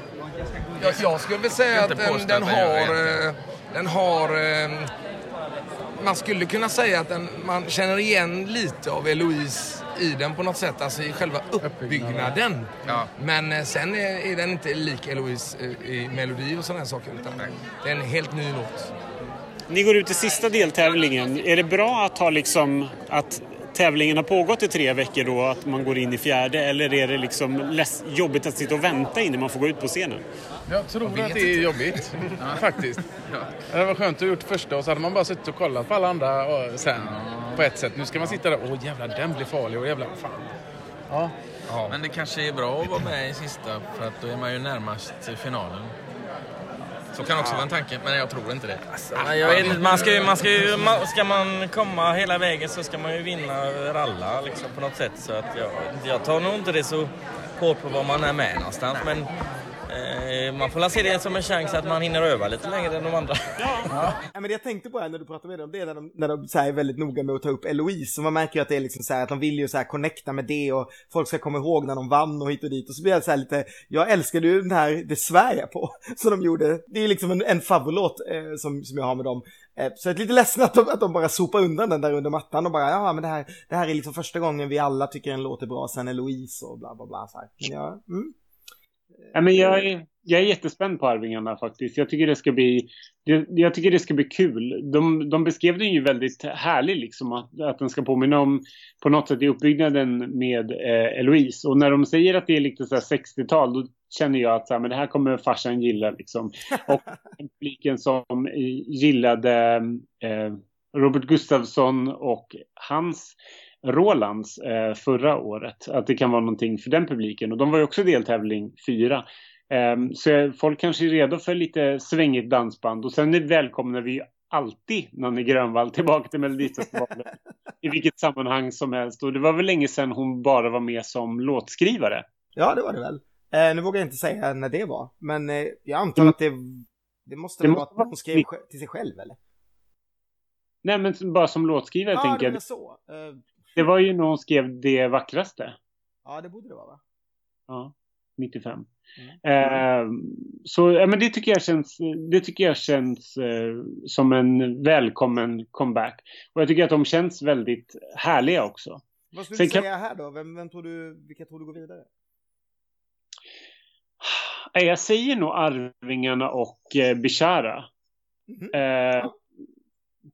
Jag, jag skulle väl säga att den, den har... Eh, den har eh, man skulle kunna säga att den, man känner igen lite av Eloise i den på något sätt, alltså i själva uppbyggnaden. Ja. Men eh, sen är, är, den inte lik Eloise i melodi och sådana saker, utan det är en helt ny låt. Ni går ut i sista deltävlingen. Är det bra att ha liksom att tävlingen har pågått i tre veckor då, att man går in i fjärde? Eller är det liksom jobbigt att sitta och vänta innan man får gå ut på scenen? Jag tror jag att det är jobbigt, faktiskt. Ja. Det var skönt att gjort första och så hade man bara suttit och kollat på alla andra och sen på ett sätt. Nu ska man sitta där, åh jävlar den blir farlig och jävlar fan. Ja. ja. Men det kanske är bra att vara med i sista för att då är man ju närmast finalen. Så kan också vara en tanke, men jag tror inte det. Alltså, jag vet inte, man ska, ju, man ska, ju, man, ska man komma hela vägen så ska man ju vinna över alla liksom, på något sätt. Så att jag, jag tar nog inte det så hårt på var man är med någonstans. Men Eh, man får se det som en chans att man hinner öva lite längre än de andra. Ja. ja. men det jag tänkte på här när du pratade med dem, det är när de, när de så är väldigt noga med att ta upp Eloise. Och man märker ju att det är liksom så här, att de vill ju så här connecta med det och folk ska komma ihåg när de vann och hit och dit. Och så blir jag så här lite, jag älskade ju den här, det svär jag på, som de gjorde. Det är liksom en, en favoritlåt eh, som, som jag har med dem. Eh, så jag är lite ledsen att de, att de bara sopar undan den där under mattan och bara, ja men det här, det här är liksom första gången vi alla tycker en låt är bra sen Eloise och bla bla bla. Så här. Men ja, mm. Ja, men jag, är, jag är jättespänd på Arvingarna faktiskt. Jag tycker det ska bli, jag tycker det ska bli kul. De, de beskrev den ju väldigt härlig liksom. Att, att den ska påminna om på något sätt i uppbyggnaden med eh, Eloise. Och när de säger att det är lite så 60-tal då känner jag att så här, men det här kommer farsan gilla liksom. Och publiken som gillade eh, Robert Gustafsson och hans Rolands eh, förra året. Att det kan vara någonting för den publiken. Och de var ju också deltävling fyra. Eh, så folk kanske är redo för lite svängigt dansband. Och sen välkomnar vi alltid Nanne Grönvall tillbaka till Melodifestivalen. I vilket sammanhang som helst. Och det var väl länge sedan hon bara var med som låtskrivare. Ja, det var det väl. Eh, nu vågar jag inte säga när det var, men eh, jag antar mm. att det, det måste det vara att hon skrev till sig själv, eller? Nej, men bara som låtskrivare, ja, tänker jag. Så. Det var ju när hon skrev Det vackraste. Ja, det borde det vara, va? Ja, 95. Mm. Uh, så ja, men det tycker jag känns, det tycker jag känns uh, som en välkommen comeback. Och jag tycker att de känns väldigt härliga också. Vad skulle du säga kan... här då? Vem, vem tror du, vilka tror du går vidare? Jag säger nog Arvingarna och eh, Bishara. Mm -hmm. eh,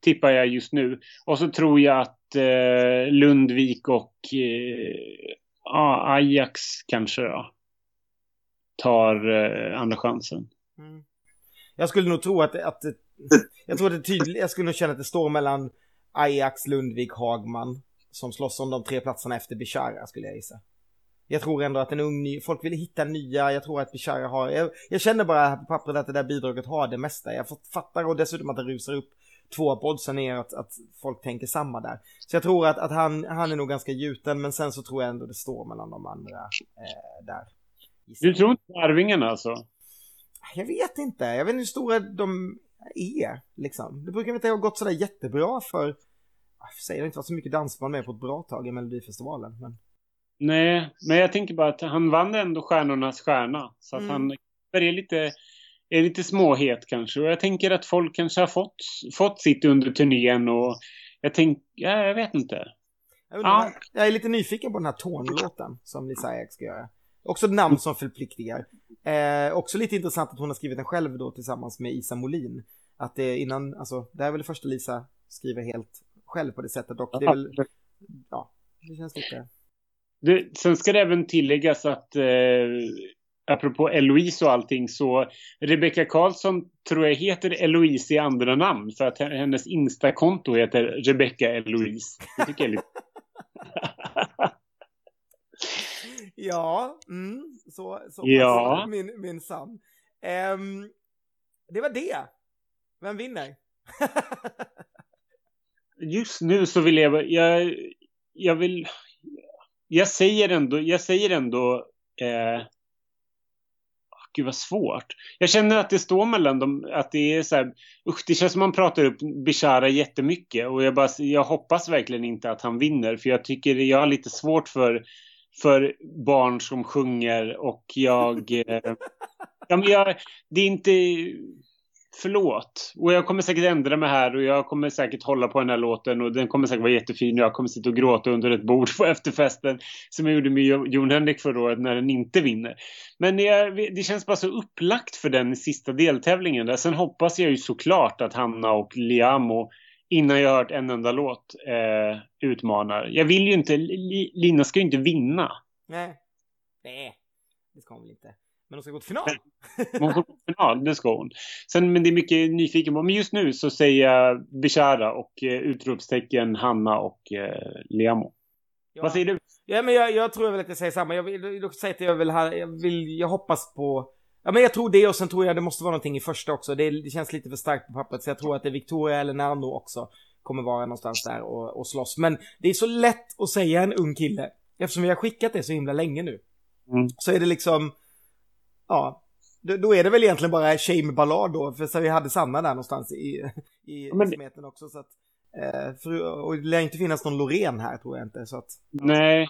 tippar jag just nu. Och så tror jag att eh, Lundvik och eh, Ajax kanske då, tar eh, andra chansen. Mm. Jag skulle nog tro att, att jag tror att det tydligt, jag skulle nog känna att det står mellan Ajax, Lundvik, Hagman som slåss om de tre platserna efter Bishara skulle jag gissa. Jag tror ändå att en ung ny, folk vill hitta nya, jag tror att Bishara har, jag, jag känner bara på pappret att det där bidraget har det mesta. Jag fattar och dessutom att det rusar upp två på oddsen är att, att folk tänker samma där. Så jag tror att, att han, han är nog ganska gjuten, men sen så tror jag ändå det står mellan de andra eh, där. Du tror inte på Arvingarna alltså? Jag vet inte, jag vet inte hur stora de är liksom. Det brukar inte ha gått sådär jättebra för, jag säger det inte varit så mycket dansband med på ett bra tag i Melodifestivalen. Men... Nej, men jag tänker bara att han vann ändå Stjärnornas stjärna. Så att mm. han är lite, är lite småhet kanske. Och jag tänker att folk kanske har fått, fått sitt under turnén och jag tänker, ja, jag vet inte. Jag, ja. jag är lite nyfiken på den här Torn-låten som Lisa Ek ska göra. Också ett namn som förpliktigar. Eh, också lite intressant att hon har skrivit den själv då tillsammans med Isa Molin. Att det innan, alltså det här är väl det första Lisa skriver helt själv på det sättet och det är väl, ja, det känns lite... Det, sen ska det även tilläggas att eh, apropå Eloise och allting så Rebecca Karlsson tror jag heter Eloise i andra namn för att hennes Insta-konto heter Rebecca Eloise. Det tycker jag lite... ja, mm, så, så ja. min, min sann. Um, det var det. Vem vinner? Just nu så vill jag, jag, jag vill, jag säger ändå, jag säger ändå eh, gud vad svårt. Jag känner att det står mellan dem, att det är så här, usch, det känns som man pratar upp Bishara jättemycket och jag, bara, jag hoppas verkligen inte att han vinner för jag tycker jag har lite svårt för, för barn som sjunger och jag, eh, ja men jag, det är inte, förlåt. Och jag kommer säkert ändra mig här och jag kommer säkert hålla på den här låten och den kommer säkert vara jättefin och jag kommer sitta och gråta under ett bord på efterfesten som jag gjorde med Jon Henrik förra året när den inte vinner. Men det, det känns bara så upplagt för den sista deltävlingen där. Sen hoppas jag ju såklart att Hanna och Liamo innan jag hört en enda låt eh, utmanar. Jag vill ju inte, Lina ska ju inte vinna. Nej. Nej, det ska hon väl inte. Men hon ska gå till final. hon ska gå till final, det ska hon. Sen, men det är mycket nyfiken på. Men just nu så säger jag Bishara och eh, utropstecken Hanna och eh, Liamo. Ja. Vad säger du? Ja, men jag, jag tror väl att jag säger samma. Jag vill dock säga att jag vill, jag vill, jag hoppas på Ja men jag tror det och sen tror jag det måste vara någonting i första också. Det, det känns lite för starkt på pappret så jag tror att det är Victoria eller Nano också kommer vara någonstans där och, och slåss. Men det är så lätt att säga en ung kille. Eftersom vi har skickat det så himla länge nu. Mm. Så är det liksom, ja, då är det väl egentligen bara tjej med ballad då, för så vi hade samma där någonstans i, i men... smeten också. Så att, eh, för, och det lär inte finnas någon Loreen här tror jag inte. Så att, Nej.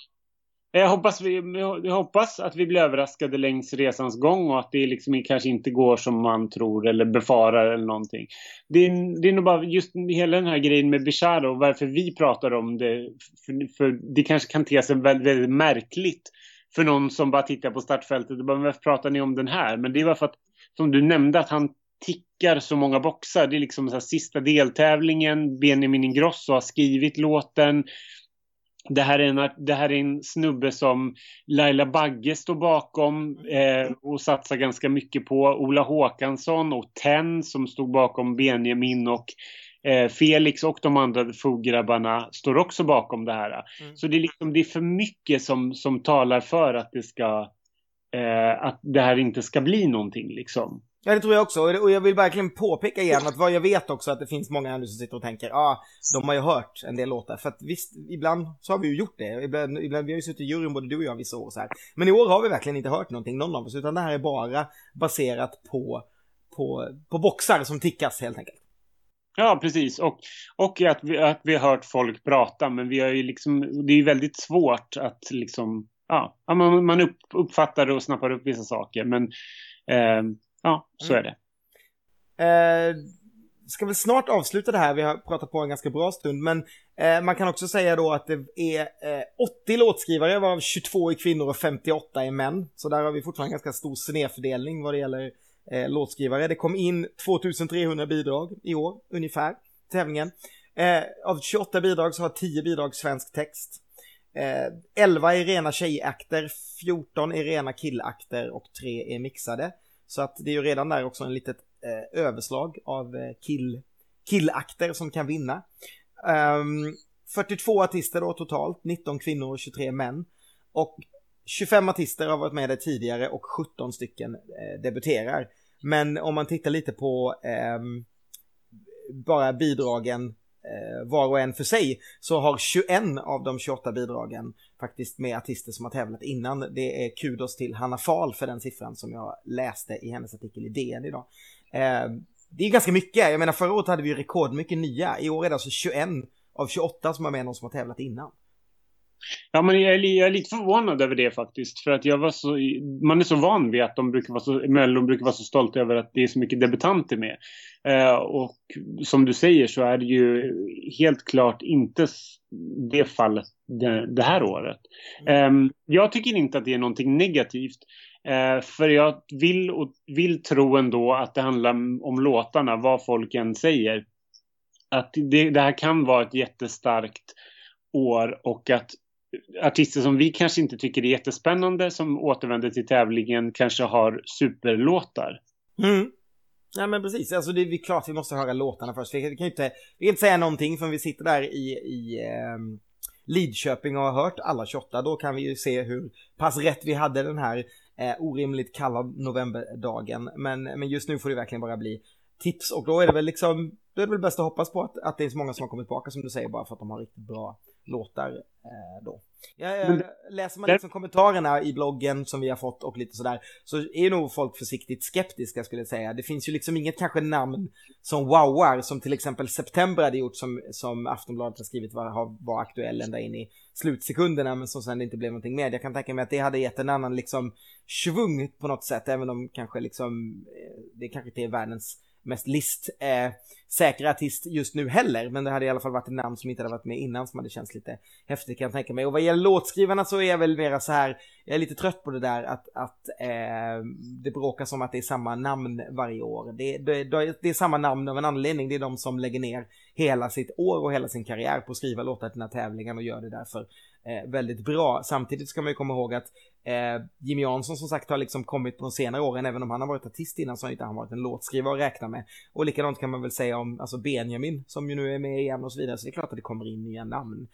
Jag hoppas, vi, jag hoppas att vi blir överraskade längs resans gång och att det liksom kanske inte går som man tror eller befarar eller någonting. Det är, det är nog bara just hela den här grejen med Bishara och varför vi pratar om det. För, för det kanske kan te sig väldigt, väldigt märkligt för någon som bara tittar på startfältet. Och bara, varför pratar ni om den här? Men det var för att, som du nämnde, att han tickar så många boxar. Det är liksom så här, sista deltävlingen. Benjamin Ingrosso har skrivit låten. Det här, är en, det här är en snubbe som Laila Bagge står bakom eh, och satsar ganska mycket på. Ola Håkansson och Ten som stod bakom Benjamin och Felix och de andra foggrabbarna står också bakom det här. Mm. Så det är, liksom, det är för mycket som, som talar för att det ska eh, att det här inte ska bli någonting liksom. Ja det tror jag också och jag vill verkligen påpeka igen att vad jag vet också att det finns många nu som sitter och tänker ja ah, de har ju hört en del låtar för att visst ibland så har vi ju gjort det ibland, ibland vi har ju suttit i juryn både du och jag vissa år så här men i år har vi verkligen inte hört någonting någon av oss utan det här är bara baserat på på, på boxar som tickas helt enkelt. Ja, precis. Och, och att, vi, att vi har hört folk prata, men vi har ju liksom, det är ju väldigt svårt att liksom, ja, man, man upp, uppfattar och snappar upp vissa saker, men eh, ja, så är det. Mm. Eh, ska väl snart avsluta det här, vi har pratat på en ganska bra stund, men eh, man kan också säga då att det är eh, 80 låtskrivare, varav 22 är kvinnor och 58 är män. Så där har vi fortfarande en ganska stor snedfördelning vad det gäller eh, låtskrivare. Det kom in 2300 bidrag i år, ungefär, tävlingen. Eh, av 28 bidrag så har 10 bidrag svensk text. Eh, 11 är rena tjejakter, 14 är rena killakter och 3 är mixade. Så att det är ju redan där också en litet eh, överslag av eh, kill, killakter som kan vinna. Ehm, um, 42 artister då totalt, 19 kvinnor och 23 män. Och 25 artister har varit med där tidigare och 17 stycken eh, debuterar. Men om man tittar lite på eh, bara bidragen eh, var och en för sig så har 21 av de 28 bidragen faktiskt med artister som har tävlat innan. Det är kudos till Hanna Fahl för den siffran som jag läste i hennes artikel i DN idag. Eh, det är ganska mycket, jag menar förra året hade vi rekordmycket nya, i år är det alltså 21 av 28 som har med någon som har tävlat innan. Ja, men jag är, jag är, lite förvånad över det faktiskt. För att jag var så, man är så van vid att de brukar vara så, Mellon brukar vara så stolta över att det är så mycket debutanter med. Eh, och som du säger så är det ju helt klart inte det fallet det, det här året. Eh, jag tycker inte att det är någonting negativt. Eh, för jag vill, och vill tro ändå att det handlar om låtarna, vad folk än säger. Att det, det här kan vara ett jättestarkt år och att artister som vi kanske inte tycker är jättespännande som återvänder till tävlingen kanske har superlåtar. Mm. Ja men precis, alltså det är klart vi måste höra låtarna först. Vi kan ju inte, vi kan inte säga någonting förrän vi sitter där i, i eh, Lidköping och har hört alla 28. Då kan vi ju se hur pass rätt vi hade den här eh, orimligt kalla novemberdagen. Men, men just nu får det verkligen bara bli tips och då är det väl liksom, då är det väl bäst att hoppas på att, att det är så många som har kommit tillbaka som du säger bara för att de har riktigt bra låtar eh, då. Ja, ja, läser man liksom kommentarerna i bloggen som vi har fått och lite sådär så är nog folk försiktigt skeptiska skulle jag säga. Det finns ju liksom inget kanske namn som wowar som till exempel September hade gjort som, som Aftonbladet har skrivit var, var aktuell ända in i slutsekunderna men som sen inte blev någonting med. Jag kan tänka mig att det hade gett en annan liksom svung på något sätt även om kanske liksom eh, det kanske inte är världens mest listsäkra eh, artist just nu heller. Men det hade i alla fall varit ett namn som inte hade varit med innan som hade känts lite häftigt kan jag tänka mig. Och vad gäller låtskrivarna så är jag väl mera så här, jag är lite trött på det där att, att eh, det bråkas om att det är samma namn varje år. Det, det, det, är samma namn av en anledning. Det är de som lägger ner hela sitt år och hela sin karriär på att skriva låtar till den här tävlingen och gör det därför eh, väldigt bra. Samtidigt ska man ju komma ihåg att eh, Jimmy Jansson som sagt har liksom kommit på senare åren, även om han har varit artist innan så har inte han varit en låtskrivare att räkna med. Och likadant kan man väl säga om alltså Benjamin som ju nu är med igen och så vidare, så det är klart att det kommer in nya namn.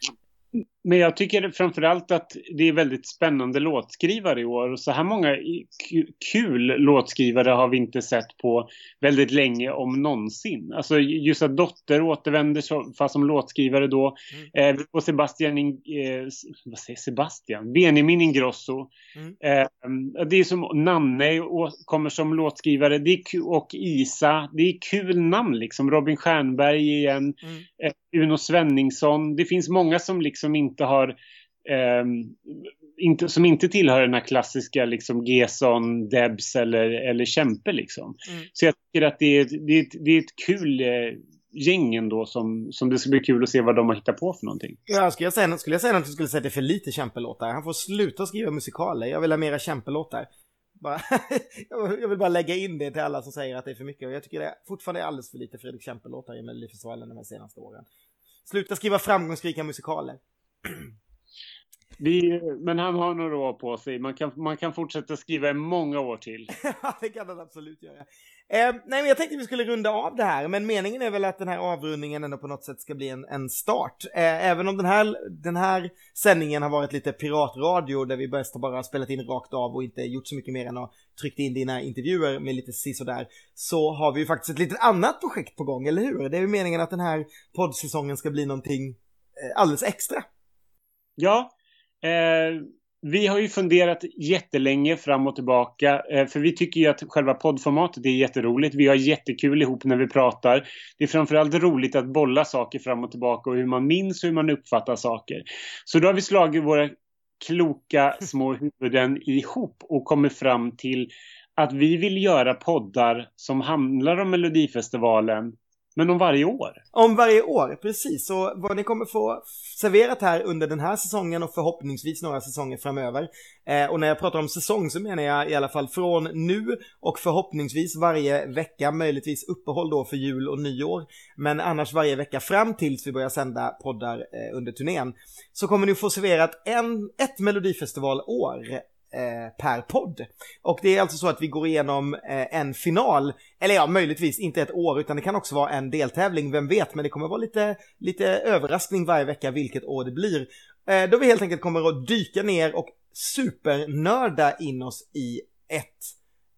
Men jag tycker framförallt att det är väldigt spännande låtskrivare i år. Och så här många kul låtskrivare har vi inte sett på väldigt länge om någonsin. Alltså just att Dotter återvänder fast som låtskrivare då. Mm. Eh, och Sebastian, eh, vad säger Sebastian? Benjamin Ingrosso. Mm. Eh, det är som Nanne kommer som låtskrivare. Det är, och Isa. Det är kul namn liksom. Robin Stjernberg igen. Mm. Eh, Uno Svenningsson. Det finns många som liksom inte har eh, inte, som inte tillhör den här klassiska liksom Gesson, Debs eller, eller Kämpe liksom. Mm. Så jag tycker att det är, det är, det är ett kul eh, gäng ändå som, som det ska bli kul att se vad de har hittat på för någonting. Ja, skulle jag säga, skulle jag säga något skulle säga att det är för lite kämpelåtar. Han får sluta skriva musikaler. Jag vill ha mera kämpelåtar. Bara, jag vill bara lägga in det till alla som säger att det är för mycket. Och jag tycker det är fortfarande är alldeles för lite Fredrik Kämpelåtar i Melodifestivalen de här senaste åren. Sluta skriva framgångsrika musikaler. Vi, men han har några år på sig. Man kan, man kan fortsätta skriva i många år till. Ja, det kan han absolut göra. Eh, nej, men jag tänkte vi skulle runda av det här, men meningen är väl att den här avrundningen ändå på något sätt ska bli en, en start. Eh, även om den här, den här sändningen har varit lite piratradio där vi bäst har bara spelat in rakt av och inte gjort så mycket mer än att tryckt in dina intervjuer med lite sisådär, så har vi ju faktiskt ett litet annat projekt på gång, eller hur? Det är ju meningen att den här poddsäsongen ska bli någonting eh, alldeles extra. Ja, eh, vi har ju funderat jättelänge fram och tillbaka, eh, för vi tycker ju att själva poddformatet är jätteroligt. Vi har jättekul ihop när vi pratar. Det är framförallt roligt att bolla saker fram och tillbaka och hur man minns och hur man uppfattar saker. Så då har vi slagit våra kloka små huvuden ihop och kommit fram till att vi vill göra poddar som handlar om Melodifestivalen men om varje år? Om varje år, precis. Så vad ni kommer få serverat här under den här säsongen och förhoppningsvis några säsonger framöver. Eh, och när jag pratar om säsong så menar jag i alla fall från nu och förhoppningsvis varje vecka, möjligtvis uppehåll då för jul och nyår. Men annars varje vecka fram tills vi börjar sända poddar eh, under turnén. Så kommer ni få serverat en, ett melodifestivalår Eh, per podd. Och det är alltså så att vi går igenom eh, en final, eller ja, möjligtvis inte ett år, utan det kan också vara en deltävling, vem vet, men det kommer vara lite, lite överraskning varje vecka vilket år det blir. Eh, då vi helt enkelt kommer att dyka ner och supernörda in oss i ett,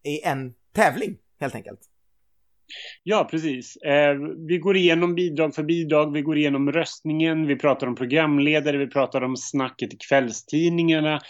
i en tävling, helt enkelt. Ja, precis. Eh, vi går igenom bidrag för bidrag, vi går igenom röstningen, vi pratar om programledare, vi pratar om snacket i kvällstidningarna,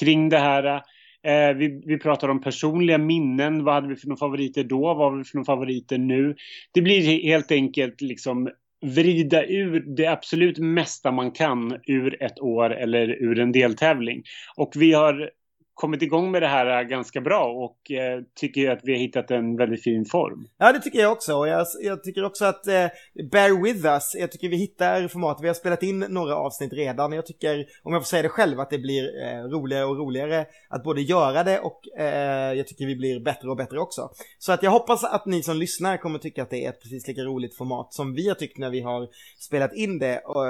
kring det här. Eh, vi, vi pratar om personliga minnen. Vad hade vi för några favoriter då? Vad har vi för några favoriter nu? Det blir helt enkelt liksom vrida ur det absolut mesta man kan ur ett år eller ur en deltävling. Och vi har kommit igång med det här eh, ganska bra och eh, tycker att vi har hittat en väldigt fin form. Ja, det tycker jag också. Och jag, jag tycker också att eh, bear with us. Jag tycker vi hittar format. Vi har spelat in några avsnitt redan. Jag tycker, om jag får säga det själv, att det blir eh, roligare och roligare att både göra det och eh, jag tycker vi blir bättre och bättre också. Så att jag hoppas att ni som lyssnar kommer tycka att det är ett precis lika roligt format som vi har tyckt när vi har spelat in det. Och,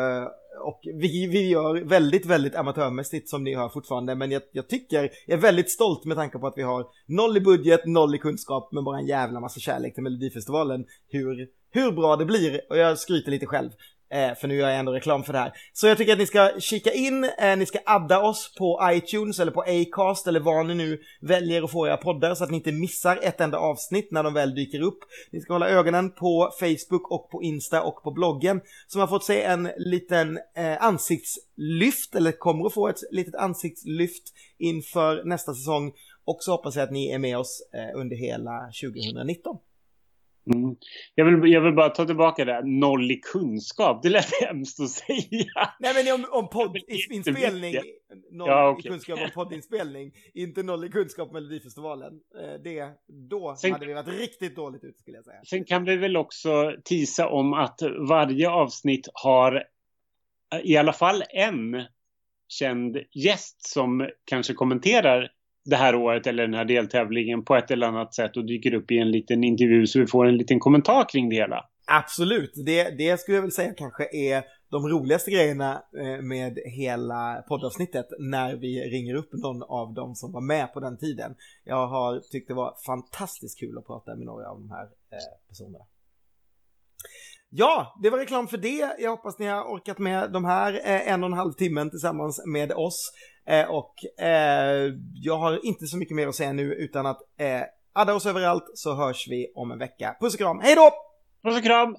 och vi, vi gör väldigt, väldigt amatörmässigt som ni hör fortfarande, men jag, jag, tycker, jag är väldigt stolt med tanke på att vi har noll i budget, noll i kunskap, men bara en jävla massa kärlek till Melodifestivalen, hur, hur bra det blir, och jag skryter lite själv. Eh, för nu gör jag ändå reklam för det här. Så jag tycker att ni ska kika in, eh, ni ska adda oss på iTunes eller på Acast eller var ni nu väljer att få era poddar så att ni inte missar ett enda avsnitt när de väl dyker upp. Ni ska hålla ögonen på Facebook och på Insta och på bloggen som har fått se en liten eh, ansiktslyft eller kommer att få ett litet ansiktslyft inför nästa säsong. Och så hoppas jag att ni är med oss eh, under hela 2019. Mm. Jag, vill, jag vill bara ta tillbaka det, noll i kunskap. Det lät hemskt att säga. Nej men om, om poddinspelning, noll ja, okay. i kunskap om poddinspelning, inte noll i kunskap om Melodifestivalen. Eh, det, då sen, hade vi varit riktigt dåligt ute skulle jag säga. Sen kan vi väl också tisa om att varje avsnitt har i alla fall en känd gäst som kanske kommenterar det här året eller den här deltävlingen på ett eller annat sätt och dyker upp i en liten intervju så vi får en liten kommentar kring det hela. Absolut, det, det skulle jag väl säga kanske är de roligaste grejerna eh, med hela poddavsnittet när vi ringer upp någon av dem som var med på den tiden. Jag har tyckt det var fantastiskt kul att prata med några av de här eh, personerna. Ja, det var reklam för det. Jag hoppas ni har orkat med de här eh, en och en halv timmen tillsammans med oss. Eh, och eh, jag har inte så mycket mer att säga nu utan att eh, adda oss överallt så hörs vi om en vecka. Puss och kram, hej då! Puss och kram!